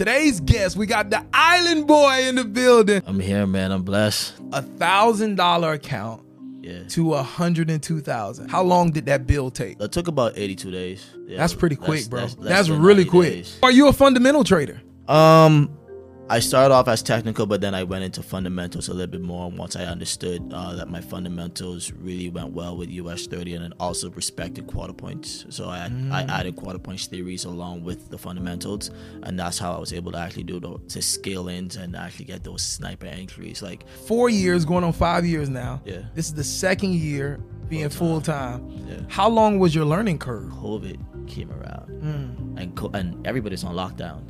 Today's guest, we got the Island Boy in the building. I'm here, man. I'm blessed. A thousand dollar account Yeah. to a hundred and two thousand. How long did that bill take? That took about 82 days. Yeah, That's pretty quick, bro. that's- That's, less than really quick. days. Are you a fundamental trader? Um, I started off as technical, but then I went into fundamentals a little bit more once I understood uh, that my fundamentals really went well with US 30 and then also respected quarter points. So I, I added quarter points theories along with the fundamentals, and that's how I was able to actually do the, to scale ins and actually get those sniper entries. Like, Four years, going on five years now. Yeah. This is the second year being full time. Yeah. How long was your learning curve? COVID came around, Hmm. and co- and everybody's on lockdown.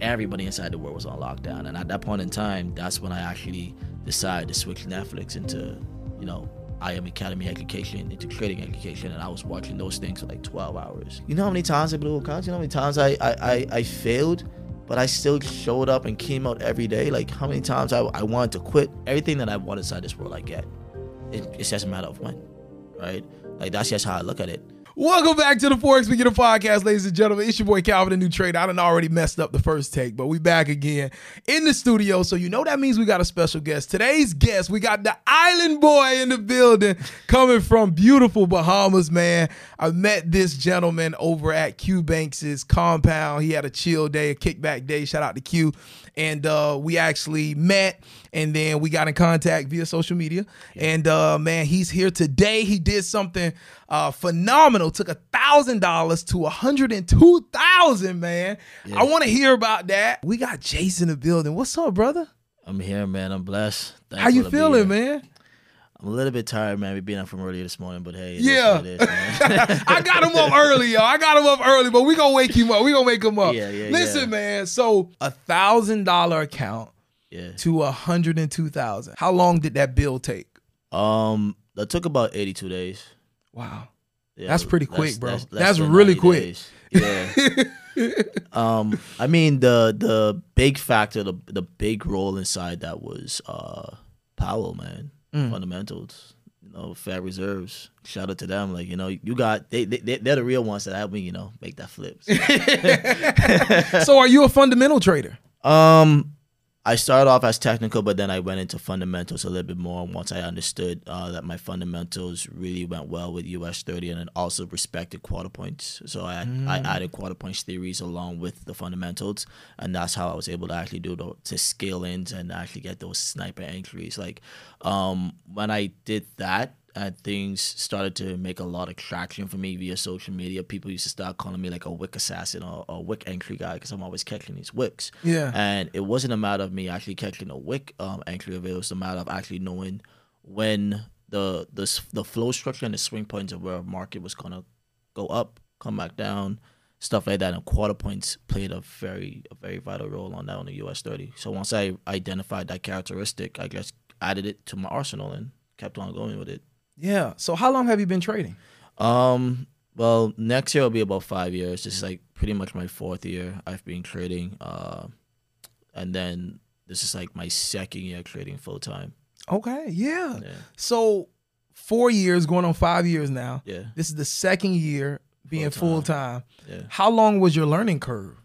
Everybody inside the world was on lockdown, and at that point in time, that's when I actually decided to switch Netflix into, you know, I am Academy education into trading education, and I was watching those things for like 12 hours. You know how many times I blew accounts? You know how many times I I, I, I failed? But I still showed up and came out every day. Like how many times I, I wanted to quit. Everything that I want inside this world, I get. It, it's just a matter of when, right? Like that's just how I look at it. Welcome back to the Forex Beginner Podcast, ladies and gentlemen. It's your boy Calvin, the new trader. I done already messed up the first take, but we back again in the studio. So you know that means we got a special guest. Today's guest, we got the Island Boy in the building, coming from beautiful Bahamas, man. I met this gentleman over at Q Banks's compound. He had a chill day, a kickback day. Shout out to Q. And uh, we actually met and then we got in contact via social media. And uh, man, he's here today. He did something uh, phenomenal. Took a thousand dollars to a hundred and two thousand. Man, I want to hear about that. We got Jason in the building. What's up, brother? I'm here, man. I'm blessed. How you Thankful to be feeling, man? I'm a little bit tired, man. We being up from earlier this morning, but hey, Yeah. what it is, man. I got him up early, yo. I got him up early, but we gonna wake him up. We gonna wake him up. Yeah, yeah, Listen, yeah. man. So a thousand dollar account yeah. to a hundred and two thousand. How long did that bill take? Um, that took about 82 days. Wow. Yeah, That's pretty quick, bro. less- less That's really quick. days. Yeah. um, I mean the the big factor, the the big role inside that was uh Powell, man. Mm. Fundamentals. You know, Fed Reserves. Shout out to them. Like, you know, you got they, they they're the real ones that help me, you know, make that flip. so are you a fundamental trader? Um, I started off as technical, but then I went into fundamentals a little bit more once I understood uh, that my fundamentals really went well with US 30 and then also respected quarter points. So I, I added quarter points theories along with the fundamentals, and that's how I was able to actually do the, to scale ins and actually get those sniper entries. Like, um, when I did that, and things started to make a lot of traction for me via social media. People used to start calling me like a wick assassin or a wick entry guy because I'm always catching these wicks. Yeah. And it wasn't a matter of me actually catching a wick um, entry of it. It was a matter of actually knowing when the the the flow structure and the swing points of where a market was gonna go up, come back down, stuff like that. And quarter points played a very a very vital role on that on the US 30. So once I identified that characteristic, I just added it to my arsenal and kept on going with it. Yeah. So how long have you been trading? Um. Well, next year will be about five years. This is like pretty much my fourth year I've been trading. Uh, and then this is like my second year trading full time. Okay. Yeah. Yeah. So four years, going on five years now. Yeah. This is the second year being full time. Yeah. How long was your learning curve?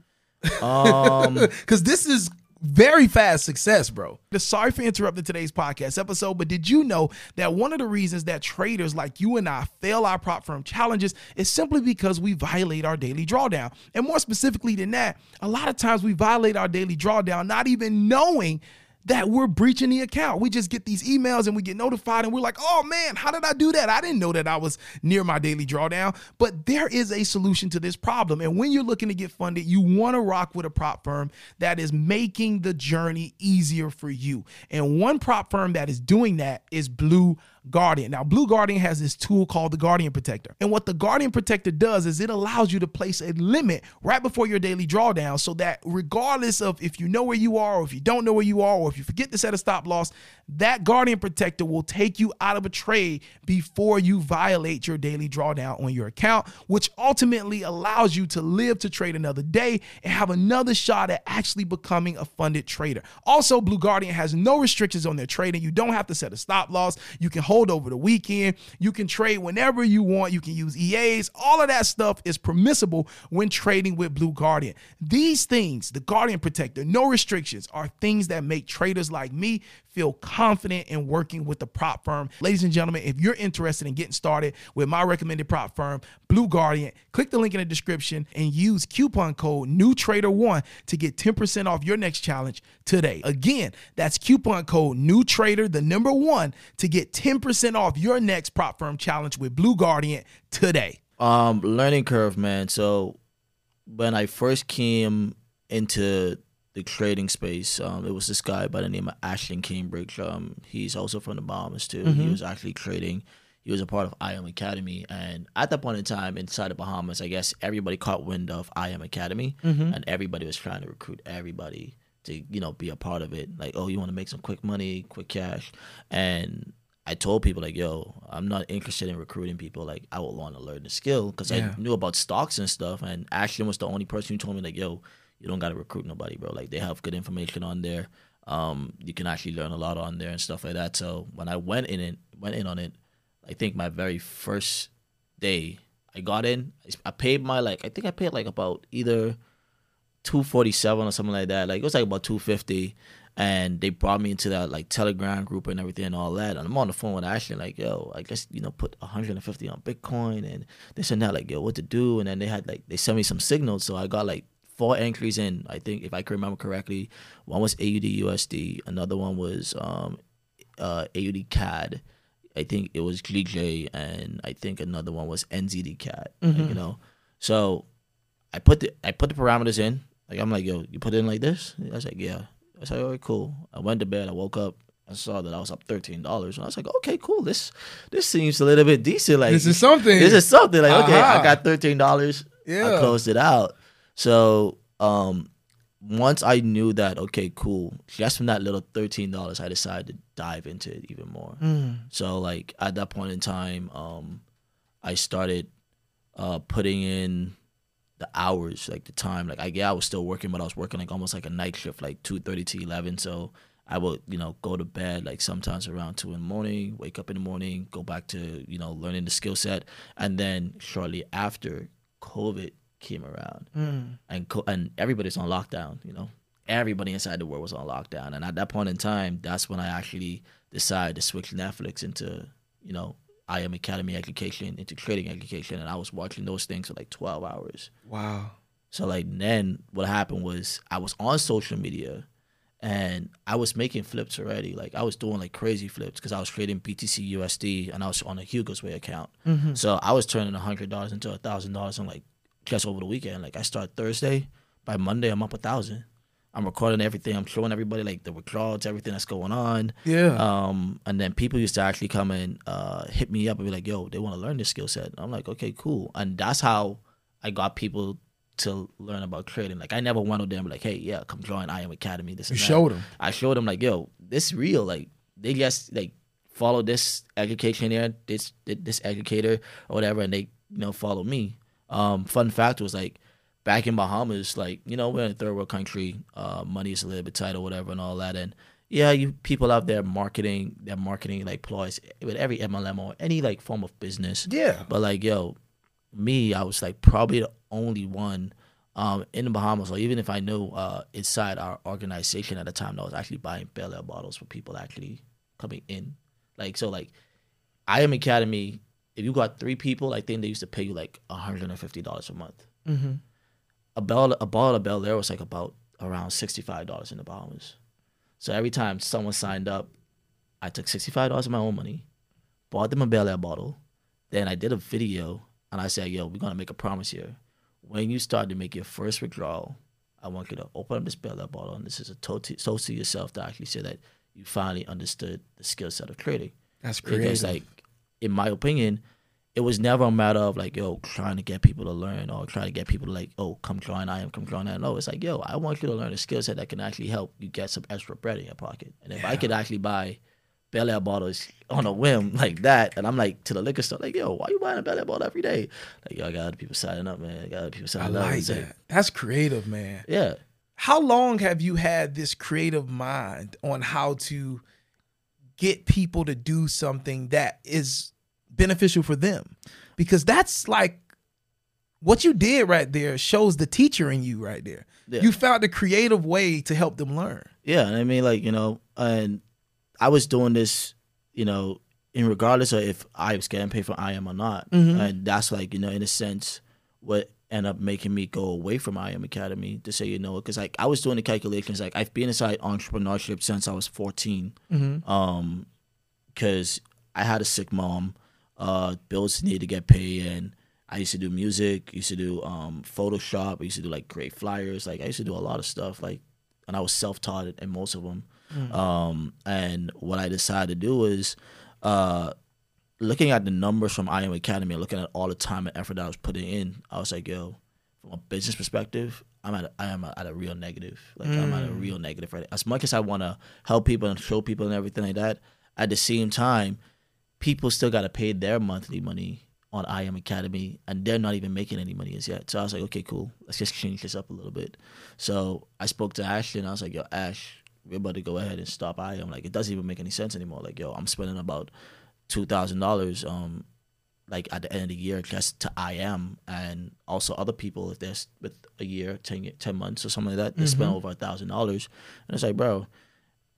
Um. Because this is very fast success, bro. Sorry for interrupting today's podcast episode, but did you know that one of the reasons that traders like you and I fail our prop firm challenges is simply because we violate our daily drawdown? And more specifically than that, a lot of times we violate our daily drawdown not even knowing that we're breaching the account. We just get these emails and we get notified and we're like, oh man, how did I do that? I didn't know that I was near my daily drawdown. But there is a solution to this problem. And when you're looking to get funded, you want to rock with a prop firm that is making the journey easier for you. And one prop firm that is doing that is Blue Guardian. Now, Blue Guardian has this tool called the Guardian Protector. And what the Guardian Protector does is it allows you to place a limit right before your daily drawdown so that regardless of if you know where you are or if you don't know where you are or if you forget to set a stop loss, that Guardian Protector will take you out of a trade before you violate your daily drawdown on your account, which ultimately allows you to live to trade another day and have another shot at actually becoming a funded trader. Also, Blue Guardian has no restrictions on their trading. You don't have to set a stop loss. You can hold over the weekend. You can trade whenever you want. You can use EAs. All of that stuff is permissible when trading with Blue Guardian. These things, the Guardian Protector, no restrictions, are things that make traders like me feel confident in working with the prop firm. Ladies and gentlemen, if you're interested in getting started with my recommended prop firm, Blue Guardian, click the link in the description and use coupon code NEWTRADER1 to get 10% off your next challenge today. Again, that's coupon code NEWTRADER, the number one, to get 10% off your next prop firm challenge with Blue Guardian today. Um, learning curve, man. So when I first came into the trading space. Um, it was this guy by the name of Ashton Cambridge. Um, he's also from the Bahamas too. Mm-hmm. He was actually trading. He was a part of IM Academy, and at that point in time, inside the Bahamas, I guess everybody caught wind of IM Academy, mm-hmm. and everybody was trying to recruit everybody to you know be a part of it. Like, oh, you want to make some quick money, quick cash, and I told people like, yo, I'm not interested in recruiting people. Like, I would want to learn the skill because yeah. I knew about stocks and stuff. And Ashton was the only person who told me like, yo, you don't got to recruit nobody, bro. Like they have good information on there. Um, you can actually learn a lot on there and stuff like that. So when I went in it, went in on it, I think my very first day I got in, I paid my like I think I paid like about either two forty seven or something like that. Like it was like about two fifty, and they brought me into that like Telegram group and everything and all that. And I'm on the phone with Ashley like, yo, I guess you know put 150 on Bitcoin and this and that. Like, yo, what to do? And then they had like they sent me some signals, so I got like four entries in. I think if I can remember correctly, one was AUD USD, another one was um, uh, AUD CAD. I think it was GJ, and I think another one was NZD CAD. Mm-hmm. You know, so I put the I put the parameters in. Like I'm like, yo, you put it in like this? I was like, yeah. I was like, all right, cool. I went to bed. I woke up. I saw that I was up thirteen dollars, and I was like, okay, cool. This this seems a little bit decent. Like this is something. This is something. Like okay, uh-huh. I got thirteen dollars. Yeah. I closed it out. So um, once I knew that, okay, cool. Just from that little thirteen dollars, I decided to dive into it even more. Mm. So like at that point in time, um, I started uh, putting in the hours, like the time. Like I yeah, I was still working, but I was working like almost like a night shift, like two thirty to eleven. So I would, you know, go to bed like sometimes around two in the morning, wake up in the morning, go back to, you know, learning the skill set. And then shortly after COVID came around, mm. and co- and everybody's on lockdown. You know, everybody inside the world was on lockdown, and at that point in time, that's when I actually decided to switch Netflix into you know I am Academy education into trading education, and I was watching those things for like twelve hours. Wow. So like then what happened was I was on social media and I was making flips already. Like I was doing like crazy flips because I was trading BTC USD and I was on a Hugo's Way account. Mm-hmm. So I was turning a hundred dollars into a thousand dollars in like just over the weekend. Like I start Thursday, by Monday I'm up a thousand. I'm recording everything. I'm showing everybody like the withdrawals, everything that's going on. Yeah. Um, and then people used to actually come and uh, hit me up and be like, "Yo, they want to learn this skill set." I'm like, "Okay, cool." And that's how I got people to learn about trading. Like I never went to them like, "Hey, yeah, come join I Am Academy." This you showed them. I showed them like, "Yo, this real." Like they just like follow this education here, this this educator or whatever, and they you know follow me. Um, fun fact was like back in Bahamas, like you know we're in a third world country, uh, money is a little bit tight or whatever and all that, and yeah, you people out there marketing, their marketing like ploys with every MLM or any like form of business. Yeah, but like yo, me, I was like probably the only one. Um, in the Bahamas, or even if I know uh, inside our organization at the time, that was actually buying Belaire bottles for people actually coming in. Like so, like I am Academy if you got three people, I think they used to pay you like hundred and fifty dollars a month. Mm-hmm. A bell, a bottle of Belaire was like about around sixty five dollars in the Bahamas. So every time someone signed up, I took sixty five dollars of my own money, bought them a Belaire bottle, then I did a video and I said, "Yo, we're gonna make a promise here. When you start to make your first withdrawal, I want you to open up this Belaire bottle, and this is a toast to yourself to actually say that you finally understood the skill set of trading." That's crazy. It's like in my opinion, it was never a matter of like, yo, trying to get people to learn or trying to get people to like, oh, come join I am, come join I No, it's like, yo, I want you to learn a skill set that can actually help you get some extra bread in your pocket. And if yeah. I could actually buy Belaire bottles on a whim like that, and I'm like to the liquor store, like, yo, why you buying a Belaire bottle every day? Like, yo, I got other people signing up, man. I got people signing I like up. That. That's creative, man. Yeah. How long have you had this creative mind on how to get people to do something that is beneficial for them. Because that's like what you did right there shows the teacher in you right there. Yeah. you found a creative way to help them learn. Yeah, I mean, like you know, and I was doing this, you know, in regardless of if I was getting paid for I am or not, Mhm. and that's like you know, in a sense, what ended up making me go away from I am Academy to say you know, because like I was doing the calculations, like I've been inside entrepreneurship since I was 14 mm-hmm. um because i had a sick mom uh bills needed to get paid and i used to do music used to do um photoshop i used to do like great flyers like i used to do a lot of stuff like and i was self-taught in most of them um and what i decided to do is uh looking at the numbers from i am academy looking at all the time and effort that i was putting in i was like yo from a business perspective i'm at a, i am at a real negative. Like i'm at a real negative right? As much as i want to help people and show people and everything like that at the same time people still got to pay their monthly money on I Am Academy, and they're not even making any money as yet. So I was like, okay, cool. Let's just change this up a little bit. So I spoke to Ashley, and I was like, yo, Ash, we're about to go ahead and stop I Am. Like, it doesn't even make any sense anymore. Like, yo, I'm spending about two thousand dollars, um, like at the end of the year just to I Am, and also other people if they're with a year, 10, 10 months or something like that, they spend over a thousand dollars, and it's like, bro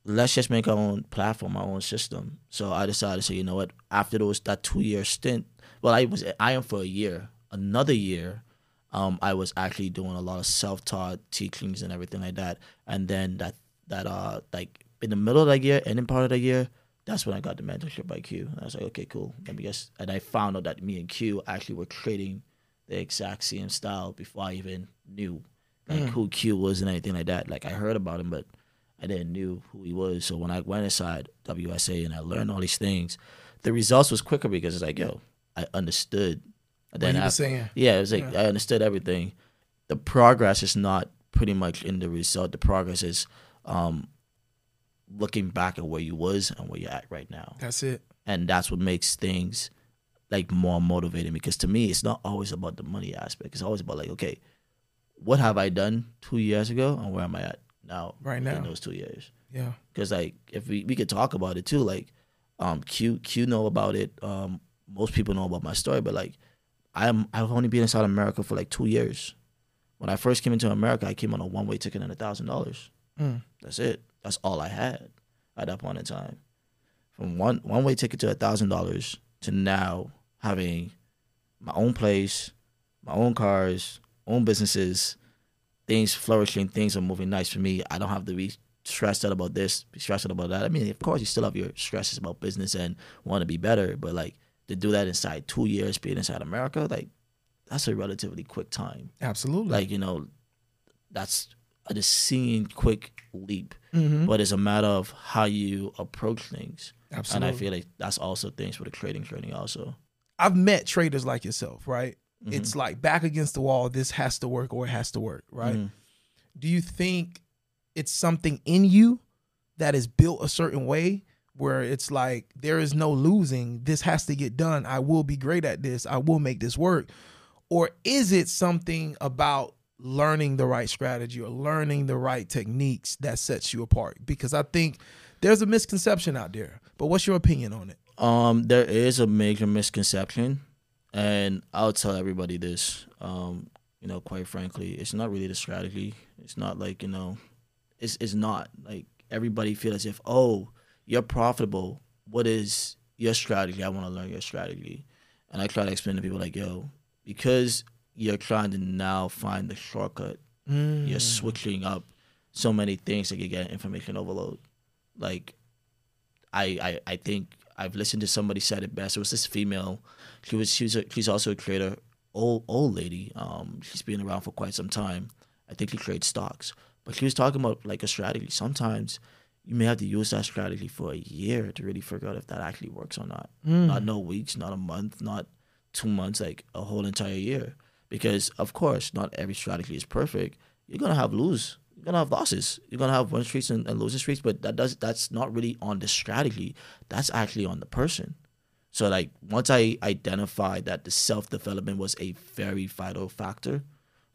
let's just make our own platform, our own system. So I decided to say, you know what? After those that two year stint, well, I was I am for a year. Another year, um, I was actually doing a lot of self taught teachings and everything like that. And then that that uh like in the middle of that year, ending part of the year, that's when I got the mentorship by Q. And I was like, okay, cool. Let me just and I found out that me and Q actually were creating the exact same style before I even knew like who Q was and anything like that. Like I heard about him, but I didn't knew who he was. So when I went inside WSA and I learned all these things, the results was quicker because it's like, yo, I understood. And were after- saying. yeah, it was like I understood everything. The progress is not pretty much in the result. The progress is um, looking back at where you was and where you're at right now, that's it and that's what makes things like more motivating. Because to me, it's not always about the money aspect. It's always about like, okay, what have I done two years ago, and where am I at now? Right now. in those two years. Yeah. Because like if we we could talk about it too like um q q know about it. Um most people know about my story but like i'm i've only been inside america for like two years. When i first came into america i came on a one-way ticket and a thousand dollars. Mm. that's it. That's all i had at that point in time. From one one-way ticket to a thousand dollars to now having my own place my own cars own businesses things flourishing, things are moving nice for me. I don't have to be stressed out about this, be stressed out about that. I mean, of course, you still have your stresses about business and want to be better, but like to do that inside two years, being inside America, like that's a relatively quick time. absolutely Like you know, that's a seeing quick leap, Mhm. but it's a matter of how you approach things. absolutely And I feel like that's also things for the trading, trading also. I've met traders like yourself, right? Mm-hmm. It's like back against the wall. This has to work, or it has to work, right? Mhm. Do you think it's something in you that is built a certain way where it's like there is no losing? This has to get done. I will be great at this. I will make this work. Or is it something about learning the right strategy or learning the right techniques that sets you apart? Because I think there's a misconception out there. But what's your opinion on it? Um, there is a major misconception, and I'll tell everybody this. Um, you know, quite frankly, it's not really the strategy. It's not like you know, it's it's not like everybody feel as if oh you're profitable. What is your strategy? I want to learn your strategy, and I try to explain to people like yo, because you're trying to now find the shortcut. You're switching up so many things that you get information overload. Like I, I I think I've listened to somebody said it best. It was this female. She was she's a, she's also a creator, old old lady. Um, she's been around for quite some time. I think she trades stocks, but she was talking about like a strategy. Sometimes you may have to use that strategy for a year to really figure out if that actually works or not. Not no weeks, not a month, not two months, like a whole entire year. Because of course, not every strategy is perfect. You're gonna have lose. You're gonna have losses. You're gonna have win streaks and, and losing streaks, but that does that's not really on the strategy. That's actually on the person. So like once I identified that the self development was a very vital factor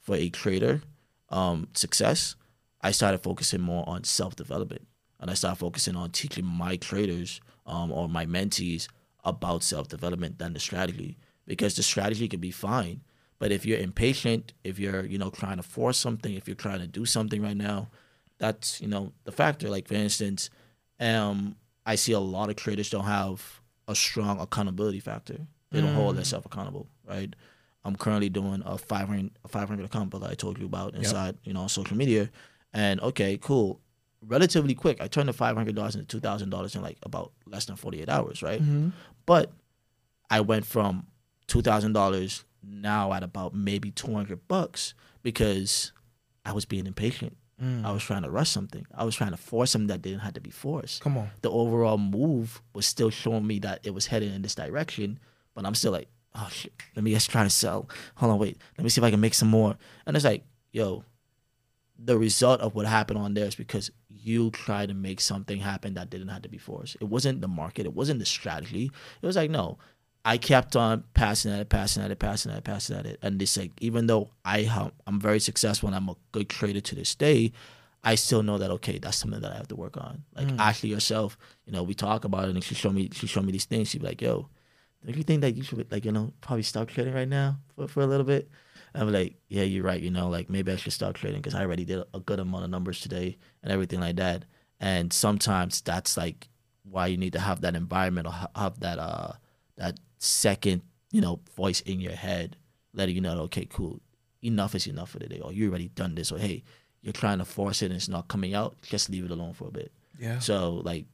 for a trader um, success, I started focusing more on self development. and I started focusing on teaching my traders um, or my mentees about self development than the strategy because the strategy can be fine, but if you're impatient, if you're you know trying to force something, if you're trying to do something right now, that's you know the factor. Like for instance, um, I see a lot of traders don't have a strong accountability factor. They don't hold mm. themselves accountable, right? I'm currently doing a 500, a 500 account that I told you about inside, you know, social media. And okay, cool. Relatively quick, I turned the $500 into $2,000 in like about less than 48 hours, right? Mm-hmm. But I went from $2,000 now at about maybe 200 bucks because I was being impatient. I was mm. trying to rush something. I was trying to force something that didn't have to be forced Come on. the overall move was still showing me that it was heading in this direction, but I'm still like, oh shit, let me just try to sell. Hold on, wait, let me see if I can make some more. And it's like, yo, the result of what happened on there is because you tried to make something happen that didn't have to be forced. It wasn't the market, it wasn't the strategy. It was like, no, I kept on passing at it, passing at it, passing at it, passing at it. And it's like, even though I have, I'm very successful and I'm a good trader to this day, I still know that okay, that's something that I have to work on. Like Ashley herself, you know, we talk about it and she showed me she showed me these things. She'd be like, yo, don't you think that you should like, you know, probably stop trading right now for, for a little bit? I'm like, yeah, you're right. You know, like maybe I should start trading because I already did a good amount of numbers today and everything like that. And sometimes that's like why you need to have that environment or ha- have that uh that second you know voice in your head letting you know okay cool enough is enough for today or you already done this or hey you're trying to force it and it's not coming out just leave it alone for a bit Yeah. so like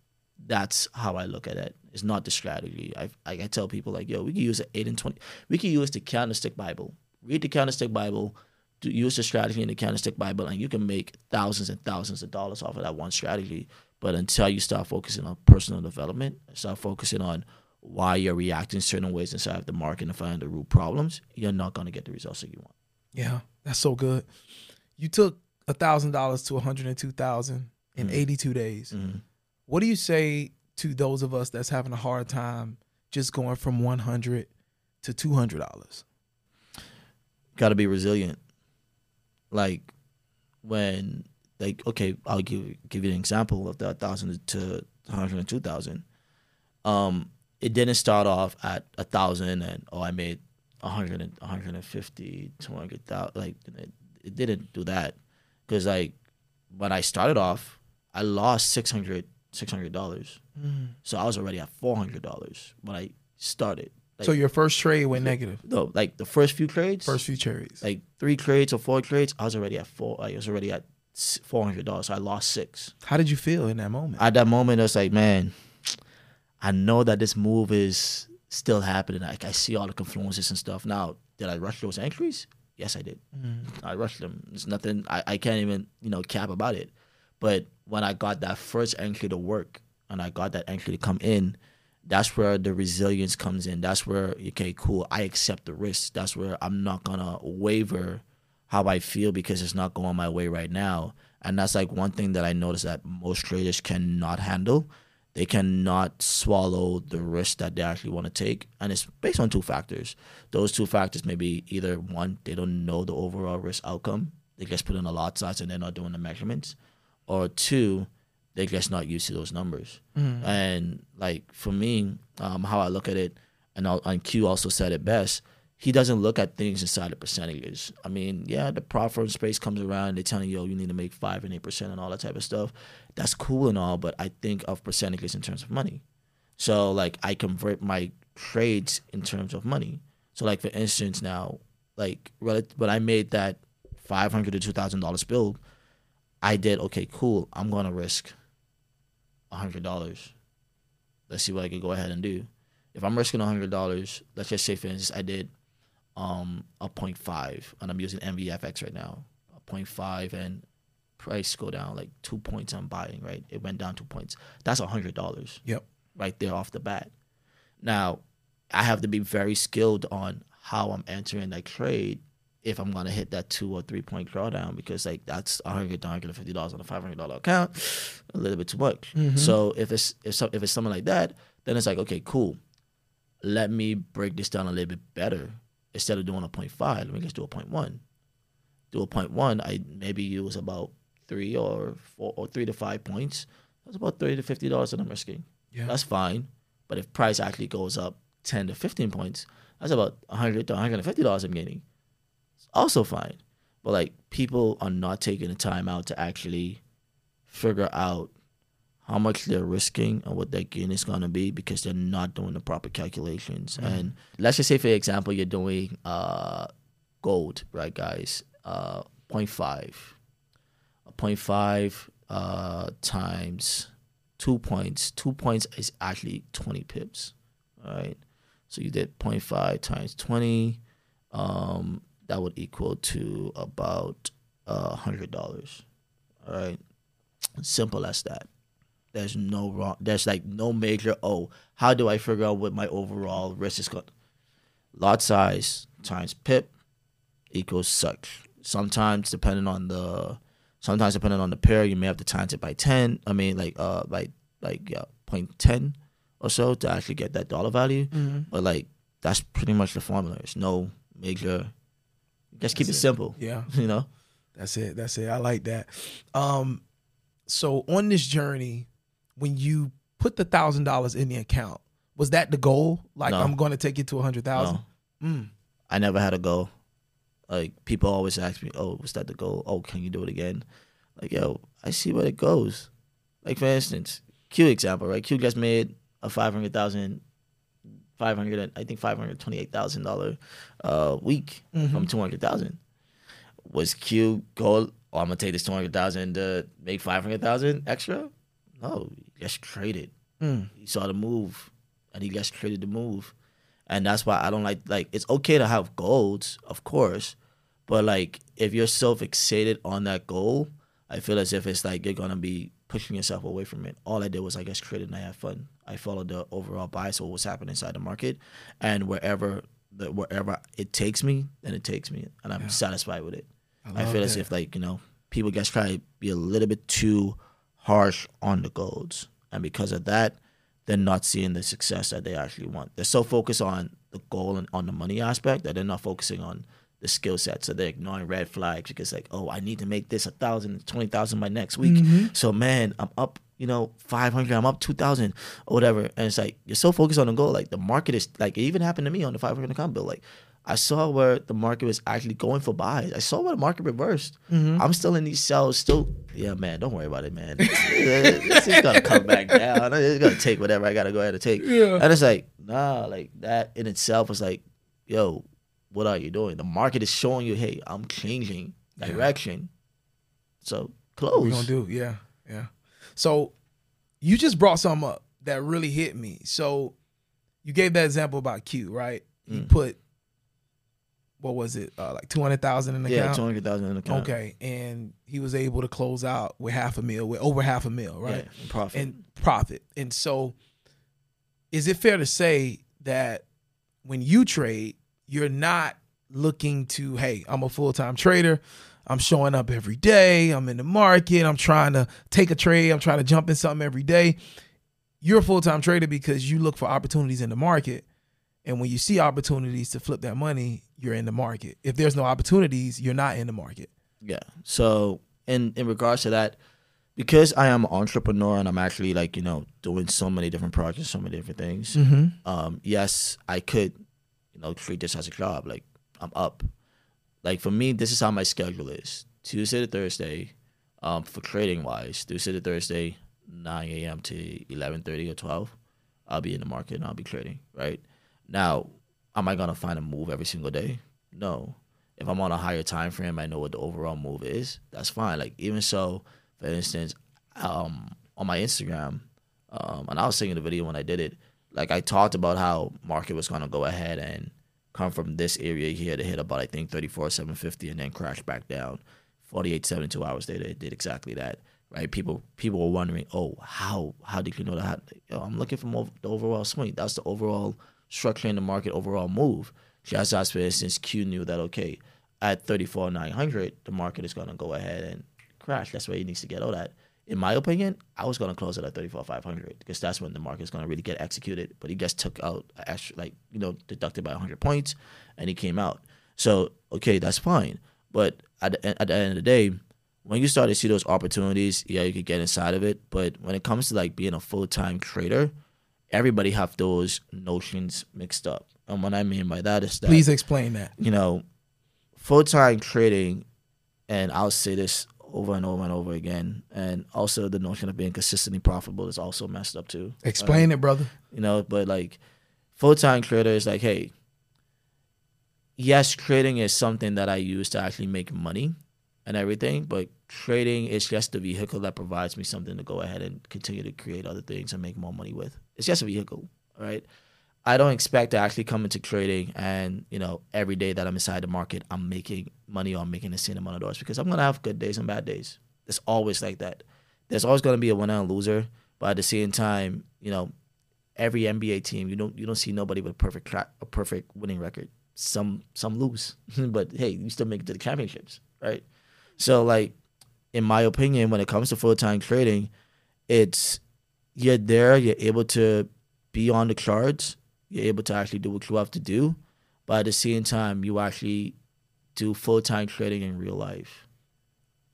that's how I look at it. It's not the strategy. I I, I tell people like, yo, we can use an eight and twenty. We can use the candlestick Bible. Read the candlestick Bible. Use the strategy in the candlestick Bible, and you can make thousands and thousands of dollars off of that one strategy. But until you start focusing on personal development, start focusing on why you're reacting certain ways inside of the market and finding the root problems, you're not going to get the results that you want. Yeah, that's so good. You took a thousand dollars to a one hundred and two thousand in eighty two days. Mhm. What do you say to those of us that's having a hard time just going from one hundred to two hundred dollars? got to be resilient. Like when, like, okay, I'll give give you an example of that thousand to hundred and two thousand. Um, it didn't start off at a thousand and oh, I made a hundred and a hundred and fifty, two hundred thousand. Like it, it didn't do that because like when I started off, I lost six hundred six hundred dollars. Mm. So I was already at four hundred dollars when I started. Like, so your first trade went negative. no, like the first few trades, First few trades. like three trades or four trades, I was already at four. I was already at four hundred dollars. So I lost six. How did you feel in that moment? At that moment, I was like, man, I know that this move is still happening. Like I see all the confluences and stuff. Now, did I rush those entries? Yes, I did. Mm-hmm. I rushed them. There's nothing. I, I can't even you know cap about it. But when I got that first entry to work and I got that entry to come in, that's where the resilience comes in. That's where okay, cool. I accept the risk. That's where I'm not gonna waver how I feel because it's not going my way right now. And that's like one thing that I noticed that most traders cannot handle. They cannot swallow the risk that they actually want to take. And it's based on two factors. Those two factors may be either one, they don't know the overall risk outcome. They just put in a lot size and they're not doing the measurements. Or two, they're just not used to those numbers. And like for me, um, how I look at it, and, I'll, and Q also said it best. He doesn't look at things inside the percentages. I mean, yeah, the profit space comes around. They're telling you, yo, you need to make five and eight percent and all that type of stuff. That's cool and all, but I think of percentages in terms of money. So like I convert my trades in terms of money. So like for instance, now like when I made that five hundred to two thousand dollars build, I did okay, cool. I'm gonna risk hundred dollars. Let's see what I can go ahead and do. If I'm risking hundred dollars, let's just say for instance I did um a 0.5 and I'm using MVFX right now. A 0.5 and price go down like two points I'm buying, right? It went down two points. That's a hundred dollars Yep. right there off the bat. Now, I have to be very skilled on how I'm entering that trade if I'm gonna hit that two or three point drawdown because like that's a hundred to hundred and fifty dollars on a five hundred dollar account, a little bit too much. So if it's if so, if it's something like that, then it's like okay, cool. Let me break this down a little bit better. Instead of doing a point five, let me just do a point one. Do a point one. I maybe use about three or four or three to five points That's about thirty to fifty dollars that I'm risking. Yeah. That's fine. But if price actually goes up ten to fifteen points, that's about hundred to hundred and fifty dollars I'm gaining. It's also fine. But like people are not taking the time out to actually figure out how much they're risking and what their gain is gonna be because they're not doing the proper calculations. And let's just say for example you're doing uh gold, right guys? Uh 0.5. A 0.5 uh times two points. Two points is actually 20 pips. All right. So you did 0.5 times 20. Um, that would equal to about uh, $100. All right. Simple as that. There's no wrong. There's like no major. Oh, how do I figure out what my overall risk is going? Lot size times pip equals such. Sometimes depending on the, sometimes depending on the pair, you may have to times it by ten. I mean, like uh, like like yeah, point ten or so to actually get that dollar value. Mm-hmm. But like that's pretty much the formula. It's no major. Just keep it, it. simple. Yeah. You know. That's it. That's it. I like that. Um, so on this journey, when you put the thousand dollars in the account, was that the goal? Like No. I'm going to take it to a hundred thousand. No. Mm. I never had a goal. Like people always ask me, "Oh, was that the goal? Oh, can you do it again?" Like, yo, I see where it goes. Like for instance, Q example, right? Q just made a five hundred thousand, five hundred, I think five hundred twenty-eight thousand dollar uh week from two hundred thousand. Was Q goal? Oh, I'm gonna take this two hundred thousand to make five hundred thousand extra. No, he just traded. Mm. He saw the move, and he just traded the move, and that's why I don't like like it's okay to have goals, of course, but like if you're so fixated on that goal, I feel as if it's like you're gonna be pushing yourself away from it. All I did was I guess traded and I had fun. I followed the overall bias of what's happening inside the market, and wherever the wherever it takes me, then it takes me, and I'm satisfied with it. I, love feel as if like you know people just try to be a little bit too harsh on the goals, and because of that, they're not seeing the success that they actually want. They're so focused on the goal and on the money aspect that they're not focusing on the skill set. So they're ignoring red flags because like, oh, I need to make this a thousand, twenty thousand by next week. Mm-hmm. So man, I'm up, you know, five hundred. I'm up two thousand or whatever. And it's like you're so focused on the goal. Like the market is like it even happened to me on the five hundred account bill. Like I saw where the market was actually going for buys. I saw where the market reversed. I'm still in these sells. Still, yeah, man. Don't worry about it, man. this is gonna come back down. It's gonna take whatever I gotta go ahead and take. Yeah. And it's like, nah, like that in itself was like, yo, what are you doing? The market is showing you, hey, I'm changing direction. So close. we gonna do? Yeah, yeah. So you just brought something up that really hit me. So you gave that example about Q, right? You Mm. put what was it, uh, like two hundred thousand in the Yeah, account? two hundred thousand in the account. Okay, and he was able to close out with half a mil, with over half a mil, right? Yeah, and profit. And profit. And so, is it fair to say that when you trade, you're not looking to, hey, I'm a full time trader. I'm showing up every day. I'm in the market. I'm trying to take a trade. I'm trying to jump in something every day. You're a full time trader because you look for opportunities in the market. And when you see opportunities to flip that money, you're in the market. If there's no opportunities, you're not in the market. Yeah. So in in regards to that, because I am an entrepreneur and I'm actually like you know doing so many different projects, so many different things. Mm-hmm. Um, yes, I could, you know, treat this as a job. Like I'm up. Like for me, this is how my schedule is: Tuesday to Thursday, um, for trading wise. Tuesday to Thursday, nine a.m. to eleven thirty or twelve. I'll be in the market and I'll be trading. Right now, am I gonna find a move every single day? No. If I'm on a higher time frame, I know what the overall move is. That's fine. Like even so, for instance, um, on my Instagram, um, and I was seeing the video when I did it. Like I talked about how market was gonna go ahead and come from this area here to hit about I think 34 750 and then crash back down. 48 72 hours later, it did exactly that. Right? People people were wondering, oh, how how did you know that? I'm looking for more, the overall swing. That's the overall structure in the market, overall move. Just as for instance, Q knew that okay, at 34 900, the market is gonna go ahead and crash. That's where he needs to get out at. In my opinion, I was gonna close it at 34 500 because that's when the market is gonna really get executed. But he just took out extra, like you know, deducted by 100 points, and he came out. So okay, that's fine. But at the, at the end of the day, when you start to see those opportunities, yeah, you could get inside of it. But when it comes to like being a full time trader, everybody have those notions mixed up. And what I mean by that is that Please explain that. you know, full time trading, and I'll say this over and over and over again, and also the notion of being consistently profitable is also messed up too. Explain it, brother. You know, but like full time trader is like, hey, yes, trading is something that I use to actually make money and everything, but trading is just the vehicle that provides me something to go ahead and continue to create other things and make more money with. It's just a vehicle, right? I don't expect to actually come into trading and, you know, every day that I'm inside the market, I'm making money or I'm making the same amount of dollars because I'm going to have good days and bad days. It's always like that. There's always going to be a winner and loser, but at the same time, you know, every NBA team, you don't you don't see nobody with a perfect track, a perfect winning record. Some some lose, but hey, you still make it to the championships, right? So like, in my opinion, when it comes to full time trading, it's you're there, you're able to be on the charts, you're able to actually do what you have to do, but at the same time, you actually do full time trading in real life.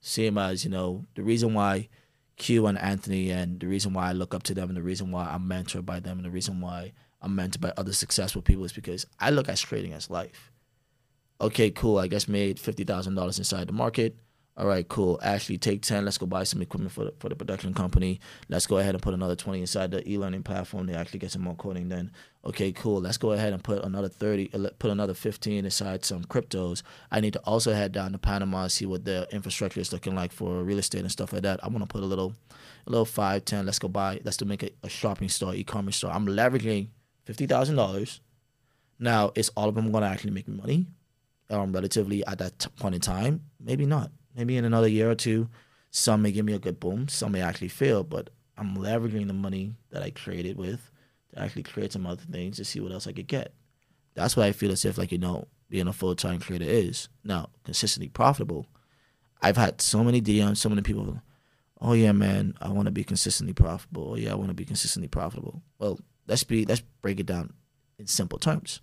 Same as you know the reason why Q and Anthony, and the reason why I look up to them, and the reason why I'm mentored by them, and the reason why I'm mentored by other successful people is because I look at trading as life. Okay, cool. I guess made fifty thousand dollars inside the market. All right, cool. Ashley, take ten. Let's go buy some equipment for the, for the production company. Let's go ahead and put another twenty inside the e-learning platform to actually get some more coding done. Okay, cool. Let's go ahead and put another thirty, uh, put another fifteen inside some cryptos. I need to also head down to Panama and see what the infrastructure is looking like for real estate and stuff like that. I want to put a little, a little five, ten. Let's go buy. Let's do make a, a shopping store, e-commerce store. I'm leveraging fifty thousand dollars. Now, is all of them going to actually make me money? Um, relatively at that t- point in time, maybe not. Maybe in another year or two, some may give me a good boom, some may actually fail, but I'm leveraging the money that I created with to actually create some other things to see what else I could get. That's why I feel as if like you know being a full time creator is now consistently profitable. I've had so many DMs, so many people. Oh yeah, man, I want to be consistently profitable. Oh yeah, I want to be consistently profitable. Well, let's be let's break it down in simple terms.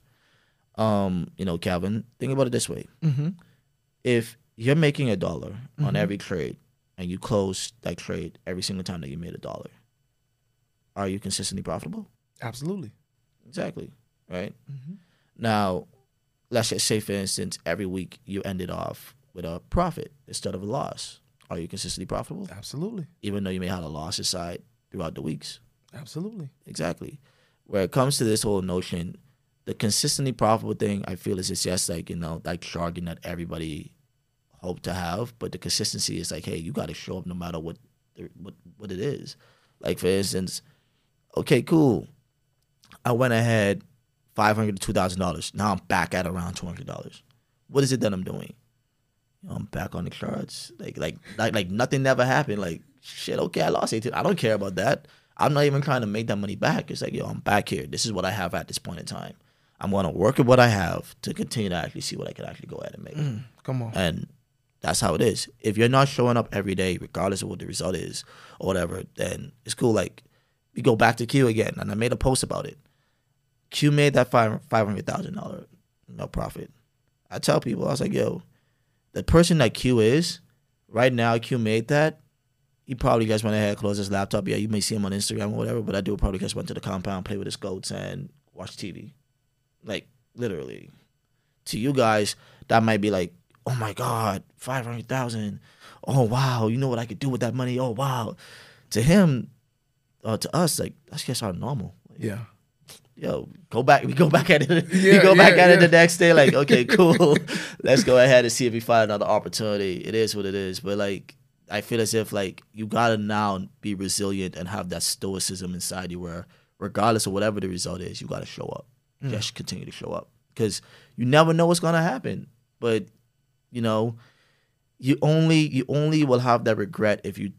Um, you know, Calvin, think about it this way: Mm-hmm. if you're making a dollar on Mhm. every trade and you close that trade every single time that you made a dollar, are you consistently profitable? Absolutely. Exactly. Right. Mm-hmm. Now, let's just say, for instance, every week you ended off with a profit instead of a loss. Are you consistently profitable? Absolutely. Even though you may have a loss aside throughout the weeks. Absolutely. Exactly. Where it comes to this whole notion, the consistently profitable thing, I feel is it's just like, you know, like jargon that everybody hope to have. But the consistency is like, hey, you got to show up no matter what, what, what it is. Like, for instance, okay, cool. I went ahead, 500 to $2,000. Now I'm back at around $200. What is it that I'm doing? I'm back on the charts. Like, like, like, like nothing never happened. Like, shit, okay, I lost 18. I don't care about that. I'm not even trying to make that money back. It's like, yo, I'm back here. This is what I have at this point in time. I'm going to work with what I have to continue to actually see what I can actually go ahead and make. Mm, come on. And that's how it is. If you're not showing up every day, regardless of what the result is or whatever, then it's cool. Like, we go back to Q again, and I made a post about it. Q made that five five hundred thousand dollar no profit. I tell people, I was like, yo, the person that Q is right now, Q made that. He probably just went ahead, closed his laptop. Yeah, you may see him on Instagram or whatever, but I do probably just went to the compound, play with his goats, and watch TV. Like literally, to you guys, that might be like, oh my god, five hundred thousand. Oh wow, you know what I could do with that money? Oh wow. To him, uh, to us, like that's just our normal. Like, Yeah. yo, go back. We go back at it. Yeah, we go back yeah, at it the next day. Like, okay, cool. Let's go ahead and see if we find another opportunity. It is what it is. But like, I feel as if like you gotta now be resilient and have that stoicism inside you, where regardless of whatever the result is, you gotta show up. Mm. Just continue to show up because you never know what's gonna happen. But you know, you only you only will have that regret if you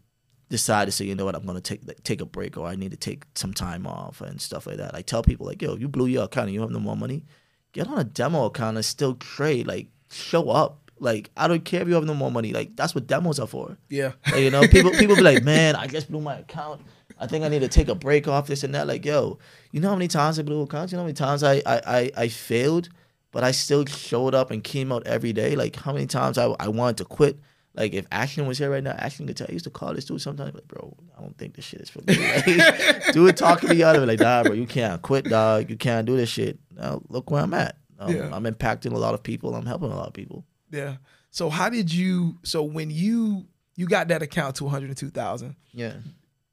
decide to say, you know what, I'm gonna take like, take a break or I need to take some time off and stuff like that. I tell people like, yo, you blew your account and you have no more money, get on a demo account and still trade. Like, show up. Like, I don't care if you have no more money. Like, that's what demos are for. Yeah. Like, you know, people people be like, man, I just blew my account. I think I need to take a break off this and that. Like, yo, you know how many times I blew accounts? You know how many times I I I, I failed, but I still showed up and came out every day. Like, how many times I I wanted to quit. Like if Ashton was here right now, Ashton could tell. I used to call this dude sometimes, like, bro, I don't think this shit is for me. Like, dude, talking to me out of it, like, nah, bro, you can't quit, dog. You can't do this shit. Now look where I'm at. Um, Yeah. I'm impacting a lot of people. I'm helping a lot of people. Yeah. So how did you? So when you you got that account to one hundred two thousand, Yeah.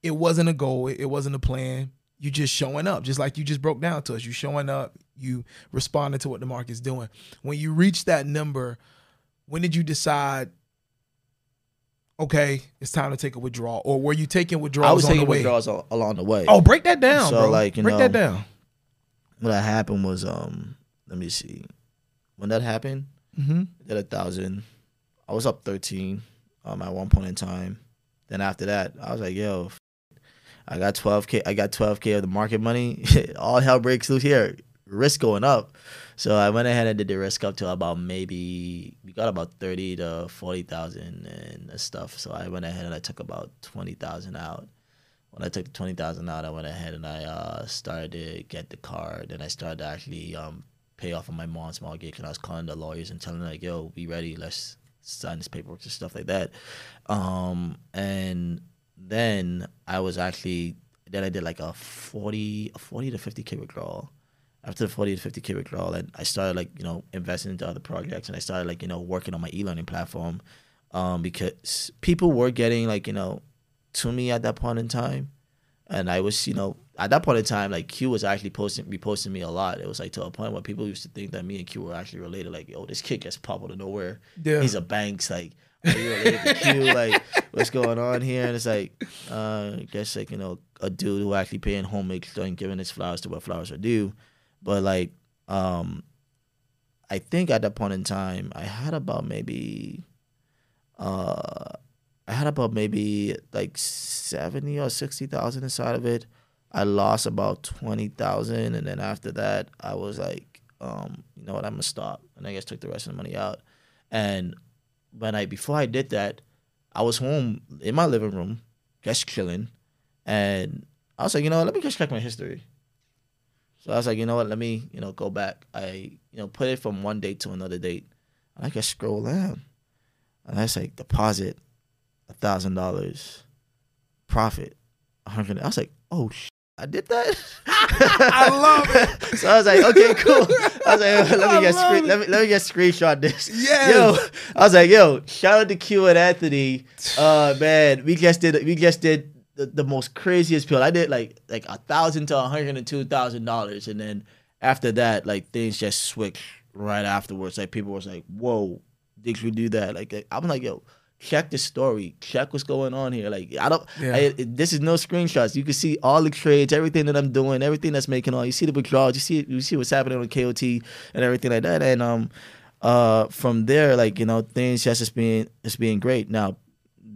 it wasn't a goal. It wasn't a plan. You just showing up, just like you just broke down to us. You showing up. You responding to what the market's doing. When you reach that number, when did you decide? Okay, it's time to take a withdrawal, or were you taking withdrawals I was taking the withdrawals al- along the way. Oh, break that down, So, bro. like, you break know, that down. What happened was, um, let me see. When that happened, Mm-hmm. I did a thousand. I was up thirteen um at one point in time. Then after that, I was like, yo, I got twelve K I got twelve K of the market money. All hell breaks loose here. Risk going up. So I went ahead and did the risk up to about maybe we got about thirty to forty thousand and stuff. So I went ahead and I took about twenty thousand out. When I took the twenty thousand out, I went ahead and I uh, started to get the car. Then I started to actually um, pay off on my mom's mortgage, and I was calling the lawyers and telling them like, "Yo, be ready. Let's sign this paperwork and stuff like that." Um, and then I was actually then I did like a 40, a 40 to fifty k withdrawal. After the forty to fifty k withdrawal, and I started like you know investing into other projects, and I started like you know working on my e learning platform, um, because people were getting like you know to me at that point in time. And I was, you know, at that point in time, like Q was actually posting, reposting me a lot. It was like to a point where people used to think that me and Q were actually related. Like, yo, this kid gets popped out of nowhere. Yeah. He's a Banks. Like, are you to Q? Like, what's going on here? And it's like, uh, I guess like you know, a dude who actually paying homage and giving his flowers to what flowers are due. But like, um, I think at that point in time, I had about maybe, uh, I had about maybe like seventy or sixty thousand inside of it. I lost about twenty thousand, and then after that, I was like, um, you know what, I'm gonna stop, and I just took the rest of the money out. And when I before I did that, I was home in my living room, just chilling, and I was like, you know, let me just check my history. So I was like, you know what, let me, you know, go back. I, you know, put it from one date to another date, and I just scroll down, and I was like, deposit a thousand dollars, profit a hundred. I was like, oh, I did that. I love it. so I was like, okay, cool. I was like, let I me get love screen, let me let me get screenshot this. Yeah. Yo, I was like, yo, shout out to Q and Anthony. Uh, man, we just did we just did the, the most craziest pill. I did like like a thousand to a hundred and two thousand dollars, and then after that, like things just switched right afterwards. Like people was like, whoa, did we do that? Like I'm like, yo. Check the story. Check what's going on here. Like I don't. Yeah. I, this is no screenshots. You can see all the trades, everything that I'm doing, everything that's making all. You see the withdrawals. You see you see what's happening on KOT and everything like that. And um, uh, from there, like you know, things just is being it's being great. Now,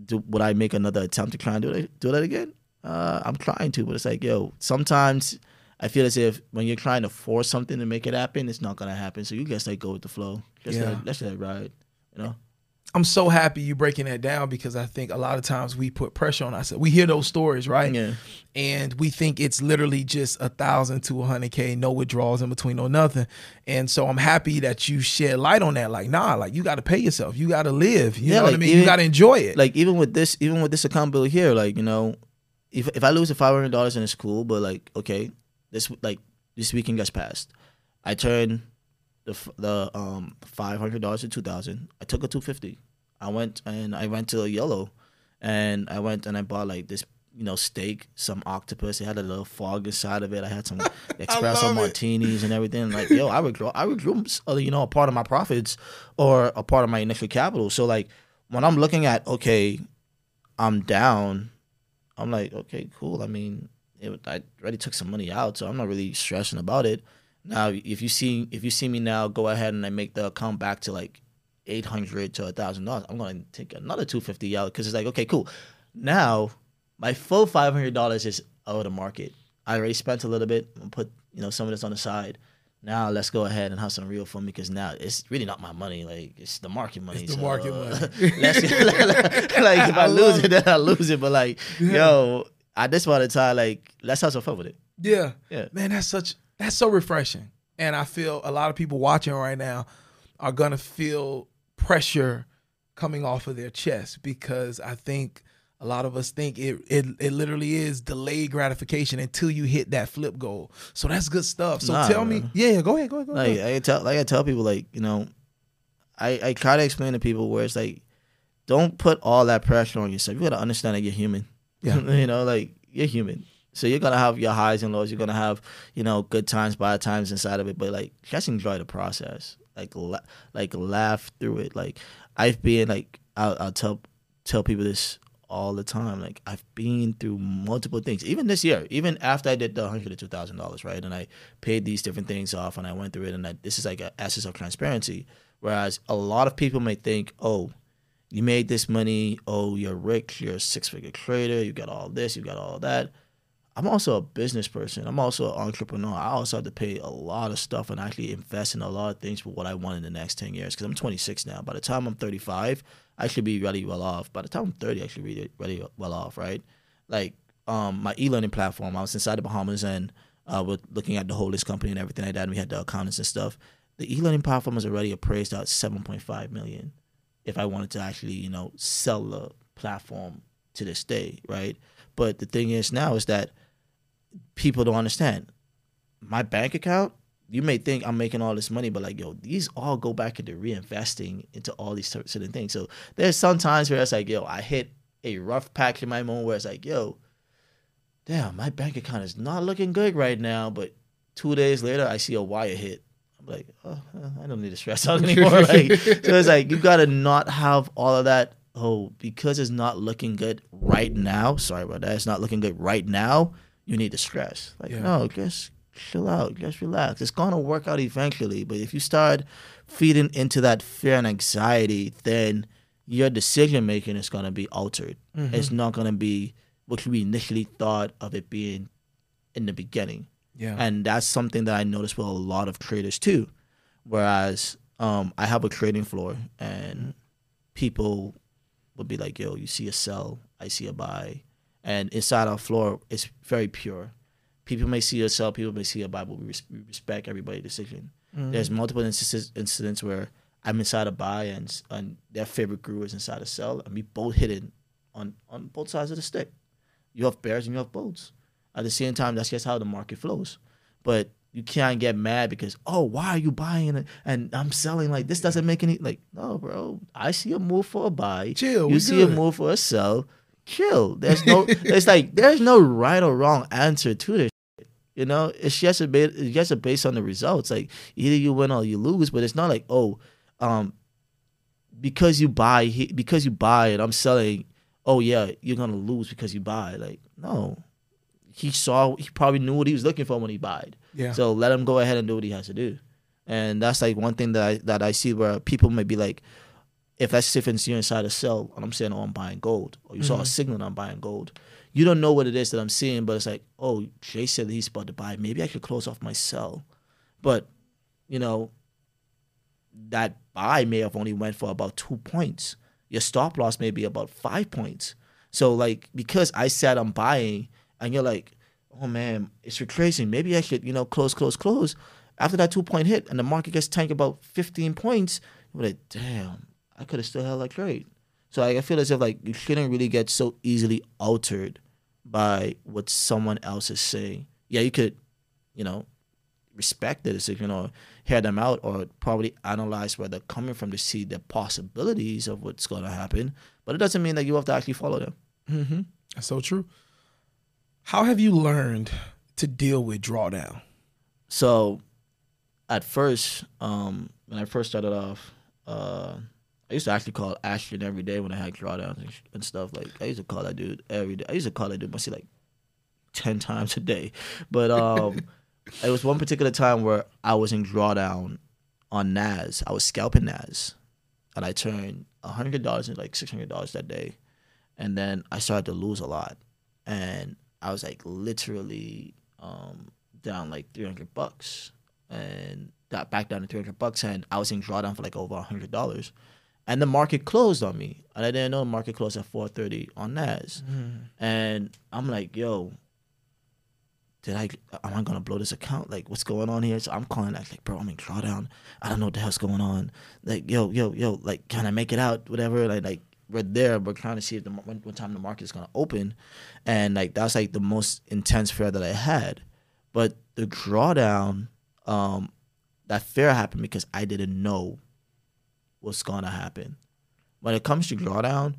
do, would I make another attempt to try and do that do that again? Uh, I'm trying to, but it's like yo, sometimes I feel as if when you're trying to force something to make it happen, it's not gonna happen. So you just like go with the flow. Just Yeah. let, let it ride. You know. I'm so happy you breaking that down because I think a lot of times we put pressure on ourselves. We hear those stories, right? Yeah. And we think it's literally just a thousand to a hundred K, no withdrawals in between, no nothing. And so I'm happy that you shed light on that. Like, nah, like you gotta pay yourself. You gotta live. You Yeah, know what I like, mean? you gotta enjoy it. like even with this even with this account bill here like you know if if i lose the $500 and it's cool but like okay this like this weekend gets passed i turn the the um $500 to 2000 i took a 250 i went and i went to a yellow and i went and i bought like this you know steak some octopus. It had a little fog inside of it. I had some espresso martinis and everything. Like yo i withdrew i withdrew uh, you know a part of my profits or a part of my initial capital. So like when i'm looking at okay i'm down i'm like okay cool. I mean it, i already took some money out so i'm not really stressing about it now if you see if you see me now go ahead and i make the account back to like 800 to a thousand dollars i'm going to take another 250 out because it's like okay cool now my full $500 is out of the market i already spent a little bit and put you know some of this on the side now let's go ahead and have some real fun because now it's really not my money like it's the market money It's the so, market uh, money. let's like if i, I lose love it then i lose it but like Yeah. yo at this point in time like let's have some fun with it Yeah. Yeah. Man, that's such that's so refreshing. And I feel a lot of people watching right now are gonna feel pressure coming off of their chest because I think a lot of us think it, it it literally is delayed gratification until you hit that flip goal. So that's good stuff. So Nah, tell me, bro. yeah, yeah, go ahead, go ahead, go ahead. like I tell like I tell people like you know, I I try to explain to people where it's like, don't put all that pressure on yourself. You gotta understand that you're human. Yeah. you know, like you're human. So you're gonna have your highs and lows. You're gonna have you know good times, bad times inside of it. But like just enjoy the process. Like la- like laugh through it. Like I've been like I'll, I'll tell tell people this all the time. Like I've been through multiple things. Even this year, even after I did the hundred to two thousand dollars, right? And I paid these different things off, and I went through it. And I, this is like an essence of transparency. Whereas a lot of people may think, oh, you made this money. Oh, you're rich. You're a six figure trader. You got all this. You got all that. I'm also a business person. I'm also an entrepreneur. I also have to pay a lot of stuff and actually invest in a lot of things for what I want in the next 10 years. Because I'm 26 now. By the time I'm 35, I should be really well off. By the time I'm 30, I should be really, well off, right? Like um, my e-learning platform, I was inside the Bahamas and uh, we're looking at the holdings company and everything like that. And we had the accountants and stuff. The e-learning platform is already appraised at 7.5 million if I wanted to actually, you know, sell the platform to this day, right? But the thing is now is that people don't understand. My bank account, you may think I'm making all this money, but like, yo, these all go back into reinvesting into all these certain things. So there's some times where it's like, yo, I hit a rough patch in my moment where it's like, yo, damn, my bank account is not looking good right now. But two days later, I see a wire hit. I'm like, oh, I don't need to stress out anymore. like, so it's like you gotta not have all of that. Oh, because it's not looking good right now. Sorry about that. It's not looking good right now. You need to stress. Like, Yeah. no, just chill out. Just relax. It's gonna work out eventually. But if you start feeding into that fear and anxiety, then your decision making is gonna be altered. It's not gonna be what we initially thought of it being in the beginning yeah, and that's something that I noticed with a lot of traders too. Whereas um, I have a trading floor, and people would be like, "Yo, you see a sell, I see a buy," and inside our floor, it's very pure. People may see a sell, people may see a buy, but we, res- we respect everybody's decision. Mm-hmm. There's multiple instances, incidents where I'm inside a buy and and their favorite guru is inside a sell, and we both hit it on on both sides of the stick. You have bears and you have bulls. At the same time, that's just how the market flows. But you can't get mad because oh, why are you buying it and I'm selling? Like this doesn't make any like no, bro. I see a move for a buy. Chill, You see a move for a sell. Chill. There's no. it's like there's no right or wrong answer to this. shit. You know, it's just a bit. It's just a based on the results. Like either you win or you lose. But it's not like oh, um, because you buy because you buy it, I'm selling. Oh yeah, you're gonna lose because you buy. Like no, he saw. He probably knew what he was looking for when he bought. yeah, So let him go ahead and do what he has to do. And that's like one thing that I that I see where people may be like, if that's if it's you're inside a sell and I'm saying, oh, I'm buying gold, or you saw a mm-hmm. signal and I'm buying gold, you don't know what it is that I'm seeing, but it's like, oh, Jay said that he's about to buy. Maybe I should close off my sell, but you know, that buy may have only went for about two points. Your stop loss may be about five points. So like because I said I'm buying, and you're like, oh man, it's retracing. Maybe I should, you know, close, close, close. After that two point hit and the market gets tanked about 15 points, you're like, damn, I could have still held that trade. So I feel as if like you shouldn't really get so easily altered by what someone else is saying. Yeah, you could, you know, respect the decision or hear them out or probably analyze where they're coming from to see the possibilities of what's going to happen. But it doesn't mean that you have to actually follow them. mm-hmm. that's so true. How have you learned to deal with drawdown? So at first, um, when I first started off, uh, I used to actually call Ashton every day when I had drawdowns and, sh- and stuff. Like I used to call that dude every day. I used to call that dude mostly like ten times a day. But um, it was one particular time where I was in drawdown on Nas. I was scalping Nas, and I turned hundred dollars into like six hundred dollars that day, and then I started to lose a lot, and I was like literally um, down like three hundred bucks, and got back down to three hundred bucks, and I was in drawdown for like over hundred dollars, and the market closed on me, and I didn't know the market closed at four thirty on Nas, and I'm like, yo, did I am I gonna blow this account? Like what's going on here? So I'm calling that like, bro, I'm in drawdown. I don't know what the hell's going on. Like, yo, yo, yo, like can I make it out? Whatever. Like like we're there, we're trying to see if the when, what time the market is gonna open. And like that's like the most intense fear that I had. But the drawdown, um, that fear happened because I didn't know what's gonna happen. When it comes to drawdown,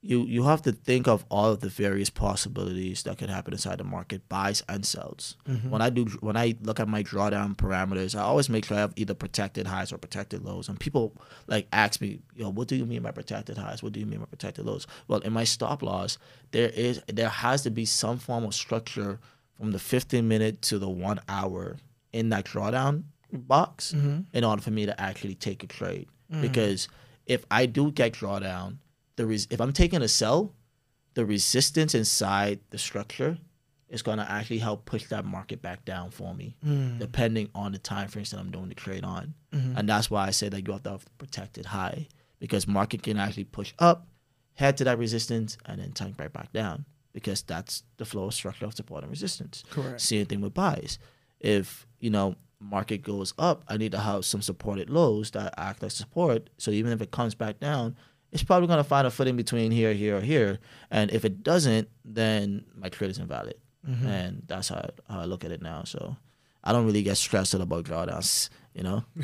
you you have to think of all of the various possibilities that could happen inside the market, buys and sells. Mm-hmm. When I do when I look at my drawdown parameters, I always make sure I have either protected highs or protected lows. And people like ask me, yo, what do you mean by protected highs? What do you mean by protected lows? Well, in my stop loss, there is there has to be some form of structure from the 15 minute to the one hour in that drawdown box mm-hmm. in order for me to actually take a trade. Mm-hmm. Because if I do get drawdown the res- if I'm taking a sell, the resistance inside the structure is going to actually help push that market back down for me, mm. depending on the time frames that I'm doing the trade on. Mm-hmm. And that's why I say that you have to have protected high because market can actually push up, head to that resistance, and then tank right back down because that's the flow of structure of support and resistance. Correct. Same thing with buys. If you know market goes up, I need to have some supported lows that act like support. So even if it comes back down, it's probably going to find a footing between here, here, or here. And if it doesn't, then my trade is invalid. Mm-hmm. And that's how, how I look at it now. So I don't really get stressed out about drawdowns, you know.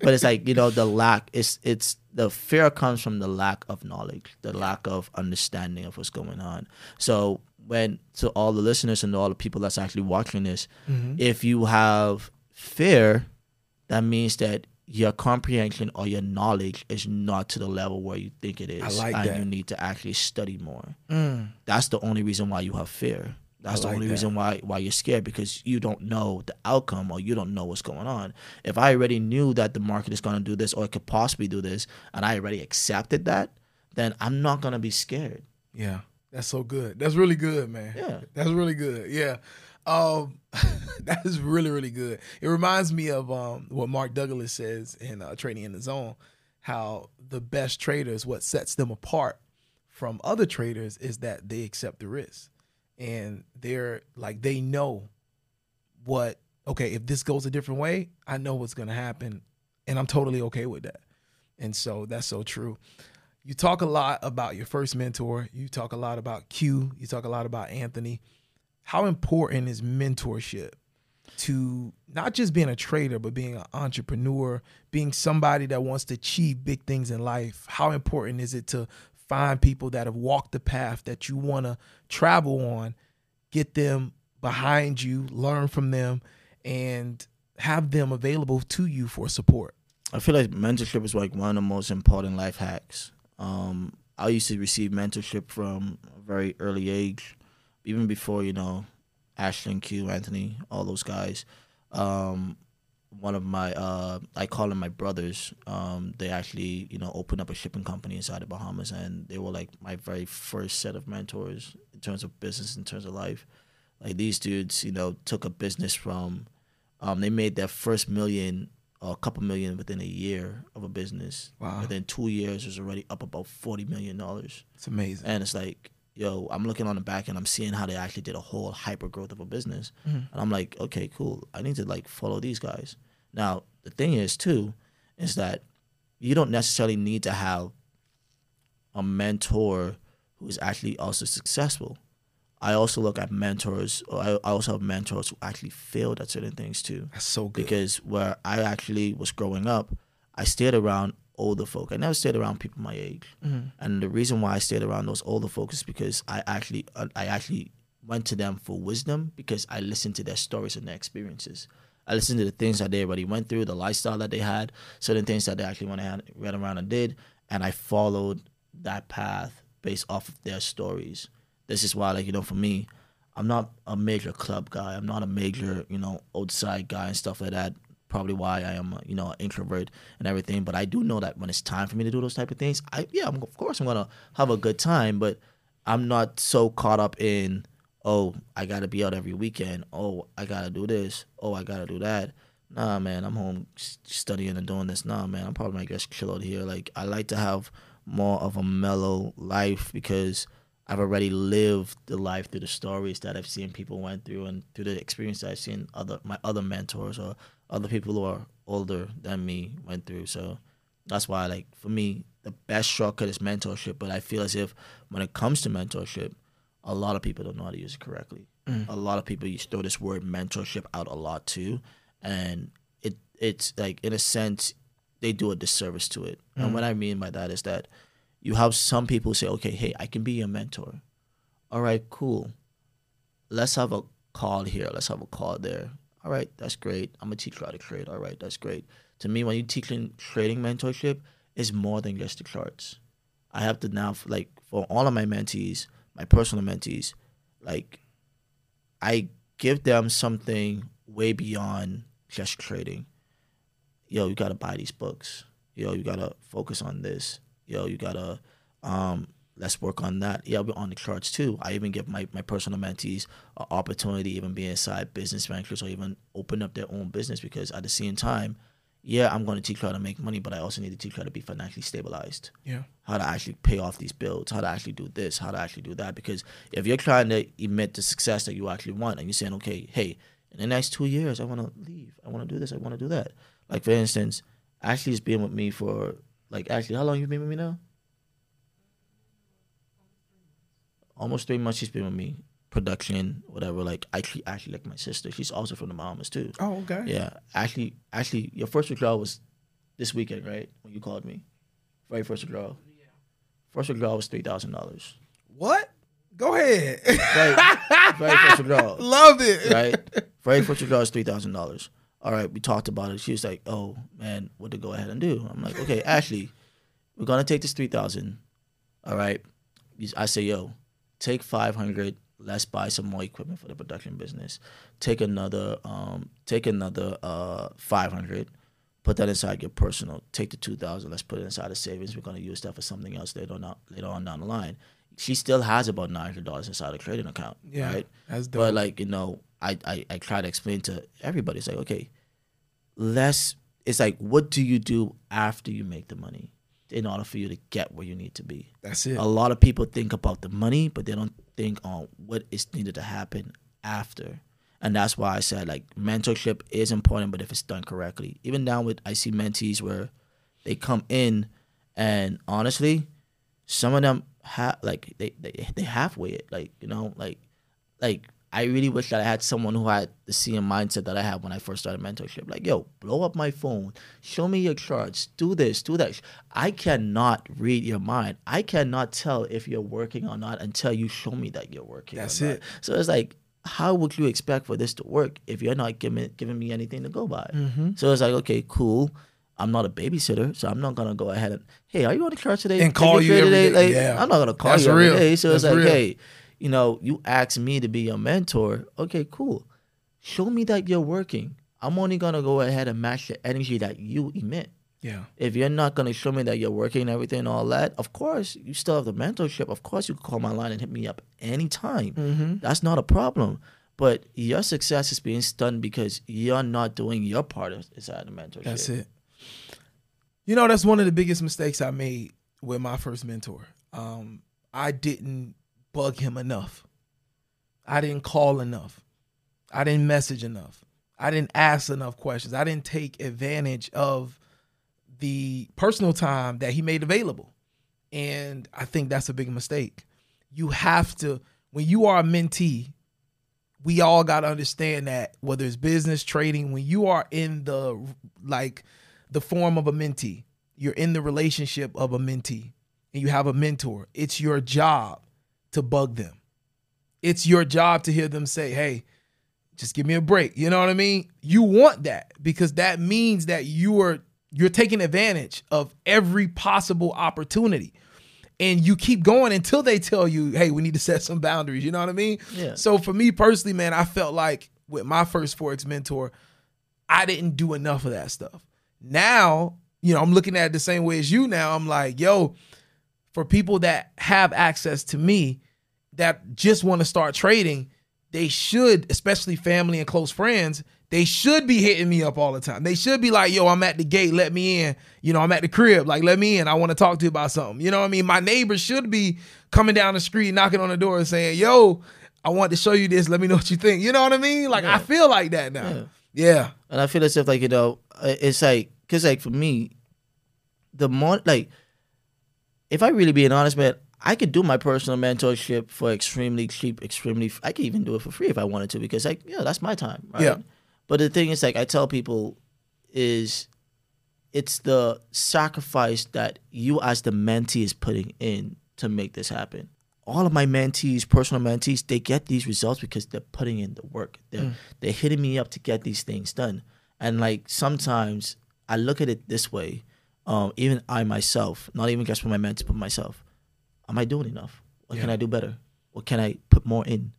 but it's like you know the lack. It's it's the fear comes from the lack of knowledge, the lack of understanding of what's going on. So when to all the listeners and all the people that's actually watching this, mm-hmm. if you have fear, that means that your comprehension or your knowledge is not to the level where you think it is. I like and that. you need to actually study more. Mm. That's the only reason why you have fear. That's the only that. reason why why you're scared because you don't know the outcome or you don't know what's going on. If I already knew that the market is going to do this or it could possibly do this and I already accepted that, then I'm not going to be scared. Yeah. That's so good. That's really good, man. Yeah. That's really good. Yeah. Um, that is really really good. It reminds me of um, what Mark Douglas says in uh, Trading in the Zone, how the best traders, what sets them apart from other traders is that they accept the risk, and they're like they know what. Okay, if this goes a different way, I know what's going to happen, and I'm totally okay with that. And so that's so true. You talk a lot about your first mentor. You talk a lot about Q. You talk a lot about Anthony how important is mentorship to not just being a trader, but being an entrepreneur, being somebody that wants to achieve big things in life? How important is it to find people that have walked the path that you want to travel on, get them behind you, learn from them, and have them available to you for support? I feel like mentorship is like one of the most important life hacks. Um, I used to receive mentorship from a very early age even before you know Ashton Q, Anthony, all those guys. Um, one of my uh, I call them my brothers. Um, they actually you know opened up a shipping company inside the Bahamas, and they were like my very first set of mentors in terms of business, in terms of life. Like these dudes, you know, took a business from. Um, they made their first million a couple million within a year of a business. Wow. Within two years, was already up about forty million dollars. It's amazing. And it's like yo, I'm looking on the back and I'm seeing how they actually did a whole hyper growth of a business. Mm-hmm. And I'm like, okay, cool. I need to like follow these guys. Now, the thing is too, is that you don't necessarily need to have a mentor who is actually also successful. I also look at mentors. I also have mentors who actually failed at certain things too. That's so good. Because where I actually was growing up, I stayed around older folk. I never stayed around people my age, mm-hmm. and the reason why I stayed around those older folks is because I actually uh, I actually went to them for wisdom because I listened to their stories and their experiences. I listened to the things that they already went through, the lifestyle that they had, certain things that they actually went ran around and did, and I followed that path based off of their stories. This is why, like you know, for me, I'm not a major club guy. I'm not a major, you know, outside guy and stuff like that probably why I am, you know, an introvert and everything. But I do know that when it's time for me to do those type of things, I yeah, I'm, of course I'm gonna have a good time. But I'm not so caught up in oh I gotta be out every weekend. Oh I gotta do this. Oh I gotta do that. Nah, man, I'm home studying and doing this. Nah, man, I'm probably gonna just chill out here. Like I like to have more of a mellow life because I've already lived the life through the stories that I've seen people went through and through the experience that I've seen other my other mentors or other people who are older than me went through. So that's why like for me the best shortcut is mentorship. But I feel as if when it comes to mentorship, a lot of people don't know how to use it correctly. Mm. A lot of people use throw this word mentorship out a lot too, and it it's like in a sense they do a disservice to it. Mm. And what I mean by that is that you have some people say, okay, hey, I can be your mentor. All right, cool. Let's have a call here. Let's have a call there. All right, that's great. I'm gonna teach you how to trade. All right, that's great. To me, when you're teaching trading mentorship, it's more than just the charts. I have to now like for all of my mentees, my personal mentees, like I give them something way beyond just trading. Yo, you gotta buy these books. Yo, you gotta focus on this. Yo, you gotta um, let's work on that. Yeah, we're on the charts too. I even give my, my personal mentees an opportunity, even be inside business ventures or even open up their own business because at the same time, yeah, I'm going to teach how to make money, but I also need to teach how to be financially stabilized. Yeah. How to actually pay off these bills, how to actually do this, how to actually do that. Because if you're trying to emit the success that you actually want and you're saying, okay, hey, in the next two years, I want to leave. I want to do this. I want to do that. Like, for instance, Ashley's been with me for, like, actually, how long you been with me now? Almost three months she's been with me production, whatever. Like actually, actually, like my sister, she's also from the Bahamas too. Oh, okay. Yeah, actually, actually, your first withdrawal was this weekend, right? When you called me, very first withdrawal. Yeah. First withdrawal was three thousand dollars. What? Go ahead. First withdrawal. Love it. Right. Very first withdrawal is three thousand dollars. All right, we talked about it. She was like, "Oh man, what to go ahead and do?" I'm like, "Okay, Ashley, we're gonna take this three thousand. All right." I say, "Yo, take five hundred let's buy some more equipment for the production business. Take another, um, take another uh, 500, put that inside your personal. Take the 2,000, let's put it inside the savings. We're gonna use that for something else later on, later on down the line. She still has about nine hundred dollars inside a trading account. Yeah, right. That's dope. But like you know, I, I I try to explain to everybody. It's like okay, let's. It's like what do you do after you make the money? in order for you to get where you need to be. That's it. A lot of people think about the money, but they don't think on what is needed to happen after. And that's why I said like mentorship is important, but if it's done correctly. Even down with I see mentees where they come in and honestly, some of them have like they, they they halfway it. Like, you know, like like I really wish that I had someone who had the same mindset that I had when I first started mentorship. Like, yo, blow up my phone, show me your charts, do this, do that. I cannot read your mind. I cannot tell if you're working or not until you show me that you're working. That's it. So it's like, how would you expect for this to work if you're not giving giving me anything to go by? Mm-hmm. So it's like, okay, cool. I'm not a babysitter, so I'm not gonna go ahead and hey, are you on the chart today? And call you every today? day. Like, yeah. I'm not gonna call That's you every real. day. So That's it's like, real. hey you know, you ask me to be your mentor. Okay, cool. Show me that you're working. I'm only gonna go ahead and match the energy that you emit. Yeah. If you're not gonna show me that you're working and everything and all that, of course you still have the mentorship. Of course you can call my line and hit me up anytime. Mm-hmm. That's not a problem. But your success is being stunned because you're not doing your part inside the mentorship. That's it. You know, that's one of the biggest mistakes I made with my first mentor. Um, I didn't bug him enough. I didn't call enough. I didn't message enough. I didn't ask enough questions. I didn't take advantage of the personal time that he made available. And I think that's a big mistake. You have to, when you are a mentee, we all got to understand that whether it's business, trading, when you are in the like the form of a mentee, you're in the relationship of a mentee and you have a mentor, it's your job to bug them. It's your job to hear them say, hey, just give me a break. You know what I mean? You want that because that means that you are you're taking advantage of every possible opportunity. And you keep going until they tell you, hey, we need to set some boundaries. You know what I mean? Yeah. So for me personally, man, I felt like with my first Forex mentor, I didn't do enough of that stuff. Now, you know, I'm looking at it the same way as you now. I'm like, yo, for people that have access to me that just want to start trading, they should, especially family and close friends, they should be hitting me up all the time. They should be like, yo, I'm at the gate, let me in. You know, I'm at the crib, like, let me in. I want to talk to you about something. You know what I mean? My neighbors should be coming down the street, knocking on the door and saying, yo, I want to show you this. Let me know what you think. You know what I mean? Like, Yeah. I feel like that now. Yeah. And I feel as if like you know, it's like because like for me, the more like, if I really being honest, man, I could do my personal mentorship for extremely cheap, extremely. I could even do it for free if I wanted to because like yeah, that's my time, right? Yeah. But the thing is, like I tell people, is it's the sacrifice that you as the mentee is putting in to make this happen. All of my mentees, personal mentees, they get these results because they're putting in the work. They're mm. they're hitting me up to get these things done. And like sometimes I look at it this way, um, even I myself, not even just for my mentee, but myself, am I doing enough? What can I do better? What can I put more in?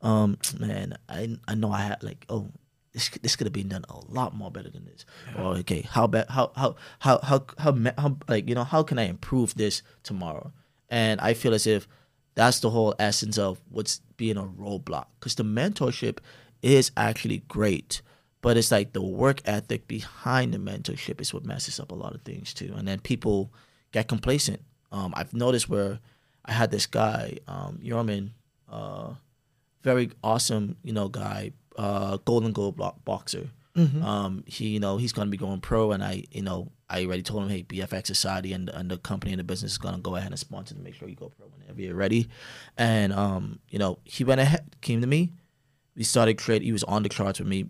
Um, man, I I know I had like oh this this could have been done a lot more better than this. Or okay, how bad how how how how how, how like you know how can I improve this tomorrow? And I feel as if that's the whole essence of what's being a roadblock because the mentorship is actually great. But it's like the work ethic behind the mentorship is what messes up a lot of things too. And then people get complacent. Um, I've noticed where I had this guy, um, Yorman, uh, very awesome, you know, guy, uh, Golden gold block boxer. Um, he, you know, he's gonna be going pro, and I, you know, I already told him, hey, BFX Society and, and the company and the business is gonna go ahead and sponsor to make sure you go pro whenever you're ready. And um, you know, he went ahead, came to me. We started create. He was on the charts with me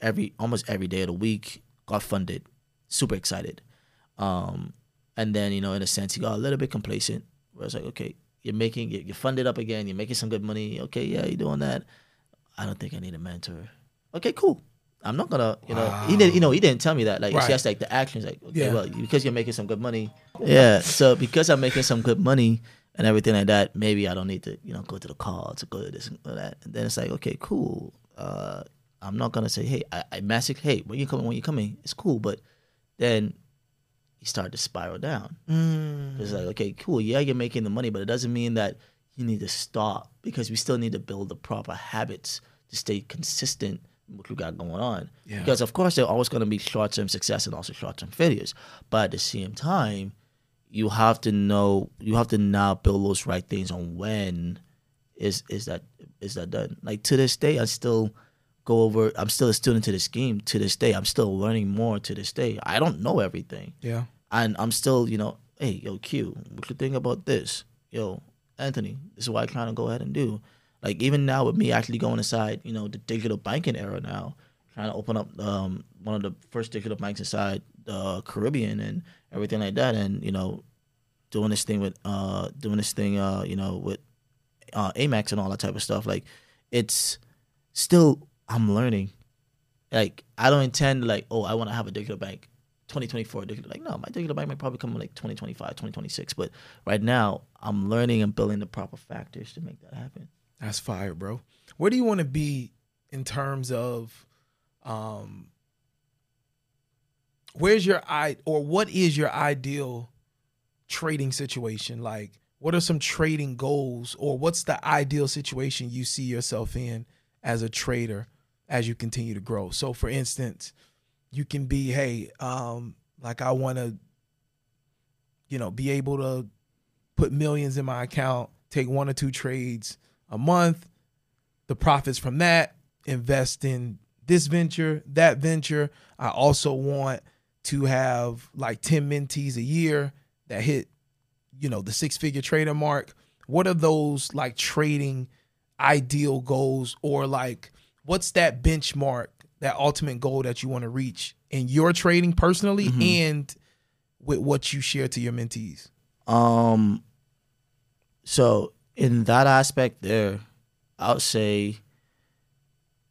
every almost every day of the week. Got funded, super excited. Um, and then you know, in a sense, he got a little bit complacent. Where it's like, okay, you're making you're funded up again. You're making some good money. Okay, yeah, you're doing that. I don't think I need a mentor. Okay, cool. I'm not gonna, you know, he didn't, you know, he didn't tell me that. Like, it's Right. just like the actions, like, okay, Yeah. well, because you're making some good money, yeah. So because I'm making some good money and everything like that, maybe I don't need to, you know, go to the call to go to this and that. And then it's like, okay, cool. Uh, I'm not gonna say, hey, I, I message, hey, when you coming, when you coming, it's cool. But then he started to spiral down. Mm. It's like, okay, cool. Yeah, you're making the money, but it doesn't mean that you need to stop because we still need to build the proper habits to stay consistent with what we got going on. Yeah. Because of course, there's always going to be short term success and also short term failures. But at the same time, you have to know you have to now build those right things on when is is that is that done. Like to this day, I still go over. I'm still a student to this game. To this day, I'm still learning more. To this day, I don't know everything Yeah. and I'm still, you know, hey, yo, Q, what you think about this? Yo, Anthony, this is what I kind of go ahead and do. Like even now with me actually going inside, you know, the digital banking era now, trying to open up um, one of the first digital banks inside the Caribbean and everything like that, and you know, doing this thing with uh, doing this thing, uh, you know, with uh, Amex and all that type of stuff. Like, it's still I'm learning. Like I don't intend like, oh, I want to have a digital bank 2024 digital like no my digital bank might probably come in like 2025 2026 but right now i'm learning and building the proper factors to make that happen That's fire, bro. Where do you want to be in terms of um where's your i or what is your ideal trading situation? Like what are some trading goals or what's the ideal situation you see yourself in as a trader as you continue to grow? So for instance, you can be, hey, um, like I want to, you know, be able to put millions in my account, take one or two trades a month, the profits from that, invest in this venture, that venture. I also want to have like 10 mentees a year that hit, you know, the six figure trader mark. What are those like trading ideal goals or like what's that benchmark, that ultimate goal that you want to reach in your trading personally and with what you share to your mentees? um so in that aspect there i would say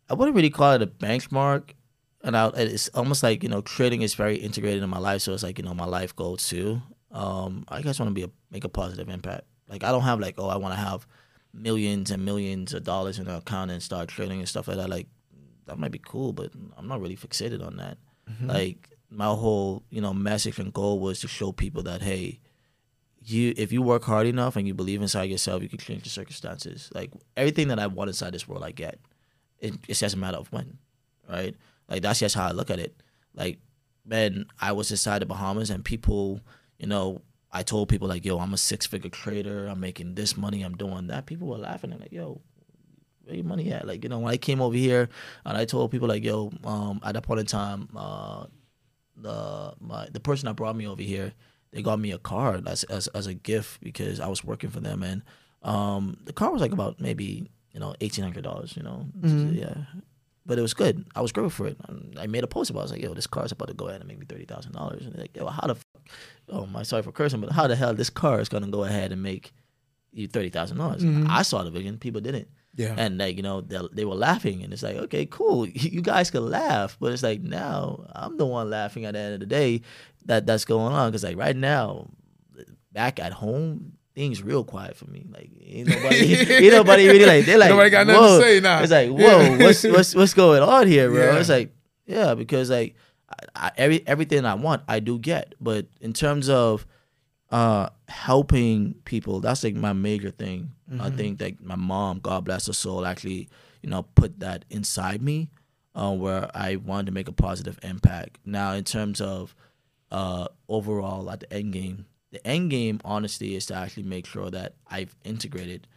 i wouldn't really call it a benchmark. And I, it's almost like you know trading is very integrated in my life so it's like you know my life goal too. Um i just want to be a make a positive impact. Like i don't have like oh i want to have millions and millions of dollars in an account and start trading and stuff like that like that might be cool but i'm not really fixated on that. Mm-hmm. Like my whole you know message and goal was to show people that hey you if you work hard enough and you believe inside yourself you can change the circumstances. Like everything that i want inside this world i get. It, it's just a matter of when right? Like that's just how I look at it. Like, man, I was inside the Bahamas and people, you know, I told people like, yo, I'm a six figure trader. I'm making this money. I'm doing that. People were laughing and like, yo, where your money at? Like, you know, when I came over here and I told people like, yo, um, at that point in time, uh, the my the person that brought me over here, they got me a car as as, as a gift because I was working for them and um, the car was like about maybe you know eighteen hundred dollars. You know, yeah. But it was good. I was grateful for it. I made a post about. it. I was like, "Yo, this car's about to go ahead and make me thirty thousand dollars." And they're like, "Yo, how the? Oh, my sorry for cursing, but how the hell this car is gonna go ahead and make you thirty thousand dollars? I mm-hmm. saw the vision. People didn't. Yeah. And like you know, they, they were laughing, and it's like, okay, cool. You guys could laugh, but it's like now I'm the one laughing at the end of the day that that's going on because like right now, back at home. Things real quiet for me. Like ain't nobody, ain't nobody really like. They're like, Nobody got nothing to say now. It's like, whoa, Yeah. what's what's what's going on here, bro? Yeah. It's like, yeah, because like I, every everything I want, I do get. But in terms of uh helping people, that's like my major thing. I think that my mom, God bless her soul, actually, you know, put that inside me, uh, where I wanted to make a positive impact. Now, in terms of uh overall at the end game, the end game, honestly, is to actually make sure that I've integrated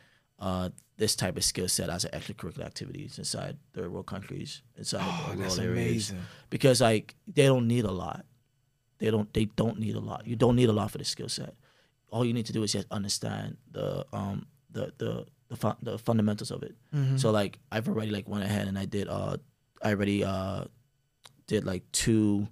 uh, this type of skill set as an extracurricular activities inside third world countries, inside Oh, rural areas, amazing. because like they don't need a lot. They don't. They don't need a lot. You don't need a lot for the skill set. All you need to do is just understand the um the the the, fu- the fundamentals of it. Mm-hmm. So like I've already like went ahead and I did uh I already uh did like two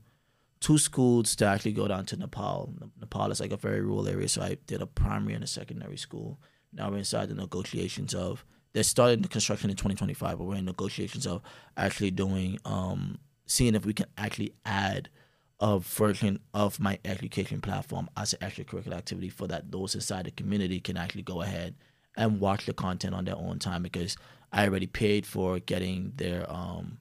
two schools to actually go down to Nepal. Nepal is like a very rural area, so I did a primary and a secondary school. Now we're inside the negotiations of they're starting the construction in 2025, but we're in negotiations of actually doing um seeing if we can actually add a version of my education platform as an extracurricular activity for that those inside the community can actually go ahead and watch the content on their own time because I already paid for getting their um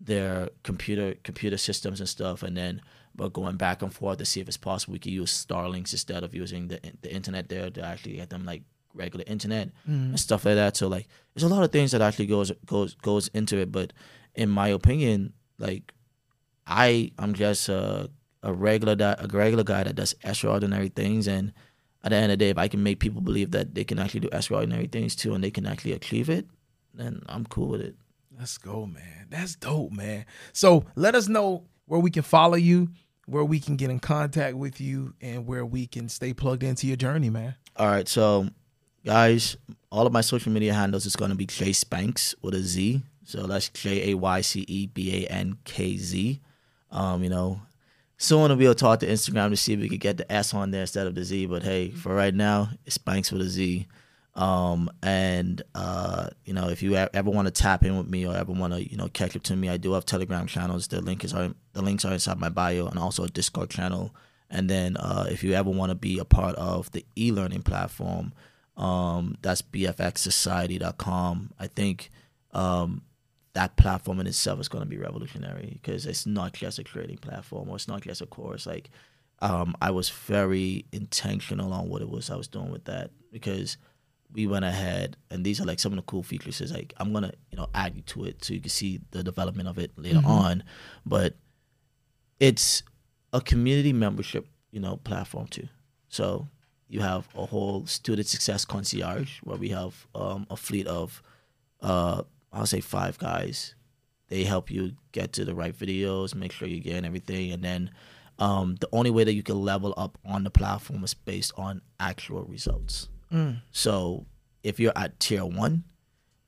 their computer computer systems and stuff. And then but going back and forth to see if it's possible we could use Starlinks instead of using the the internet there to actually get them like regular internet mm. and stuff like that. So like there's a lot of things that actually goes goes goes into it. But in my opinion, like I I'm just a a regular a regular guy that does extraordinary things and at the end of the day, if I can make people believe that they can actually do extraordinary things too and they can actually achieve it, then I'm cool with it. Let's go, man. That's dope, man. So let us know where we can follow you, where we can get in contact with you, and where we can stay plugged into your journey, man. All right, so guys, all of my social media handles is going to be Jayce Bankz with a Z. So that's J A Y C E B A N K Z. Um, you know, soon we'll talk to Instagram to see if we could get the S on there instead of the Z. But hey, for right now, it's Spanks with a Z. Um, and uh, you know, if you ever want to tap in with me or ever want to, you know, catch up to me, I do have Telegram channels. The link is are the links are inside my bio, and also a Discord channel. And then uh, if you ever want to be a part of the e-learning platform, um, that's bfxsociety.com. I think um, that platform in itself is going to be revolutionary because it's not just a creating platform or it's not just a course. Like um, I was very intentional on what it was I was doing with that because we went ahead and these are like some of the cool features. Is like I'm gonna you know add you to it so you can see the development of it later on, but it's a community membership you know platform too. So you have a whole student success concierge where we have um, a fleet of uh, I'll say five guys. They help you get to the right videos, make sure you're getting everything, and then um, the only way that you can level up on the platform is based on actual results. So if you're at tier one,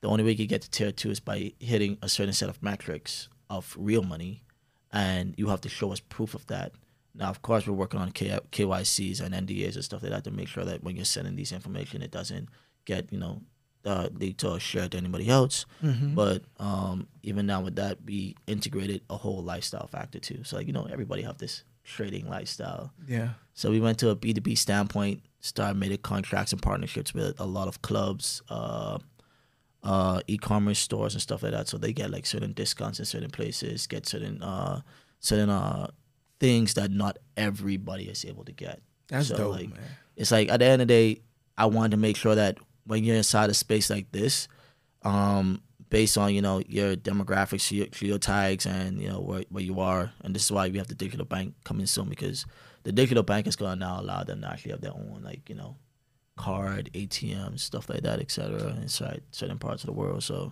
the only way you can get to tier two is by hitting a certain set of metrics of real money, and you have to show us proof of that. Now, of course, we're working on K- KYCs and NDAs and stuff like that to make sure that when you're sending these information, it doesn't get you know uh, lead to or shared to anybody else. But um, even now with that, we integrated a whole lifestyle factor too. So like you know, everybody have this trading lifestyle. Yeah. So we went to a B two B standpoint, started making contracts and partnerships with a lot of clubs, uh, uh, e-commerce stores and stuff like that. So they get like certain discounts in certain places, get certain uh, certain uh, things that not everybody is able to get. That's So, dope, like, man. It's like at the end of the day, I wanted to make sure that when you're inside a space like this, um, based on you know your demographics, your, your tags, and you know where, where you are. And this is why we have the digital bank coming soon because the digital bank is going to now allow them to actually have their own like you know card, ATM, stuff like that, etc. Inside certain parts of the world. So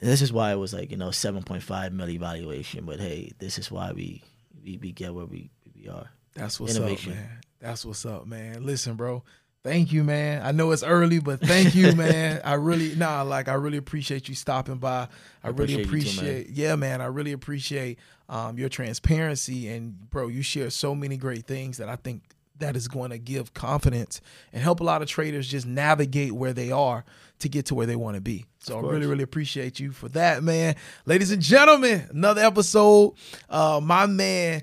this is why it was like you know 7.5 million valuation. But hey, this is why we we, we get where we we are. That's what's Innovation. up, man. That's what's up, man. Listen, bro. Thank you, man. I know it's early, but thank you, man. I really nah, like I really appreciate you stopping by. I, I really appreciate, too, man. yeah, man. I really appreciate um, your transparency and bro, you share so many great things that I think that is going to give confidence and help a lot of traders just navigate where they are to get to where they want to be. So I really, really appreciate you for that, man. Ladies and gentlemen, another episode. Uh, my man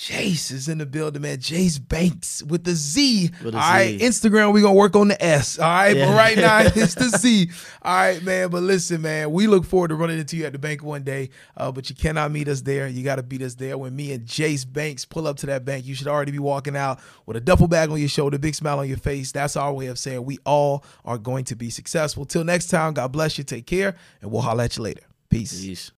Jayce is in the building, man. Jayce Bankz with the Z. With all right, Instagram, we're gonna work on the S. All right, yeah. but right now it's the Z. All right, man. But listen, man, we look forward to running into you at the bank one day. Uh, but you cannot meet us there. You gotta beat us there. When me and Jayce Bankz pull up to that bank, you should already be walking out with a duffel bag on your shoulder, big smile on your face. That's our way of saying we all are going to be successful. Till next time, God bless you. Take care, and we'll holler at you later. Peace. Peace.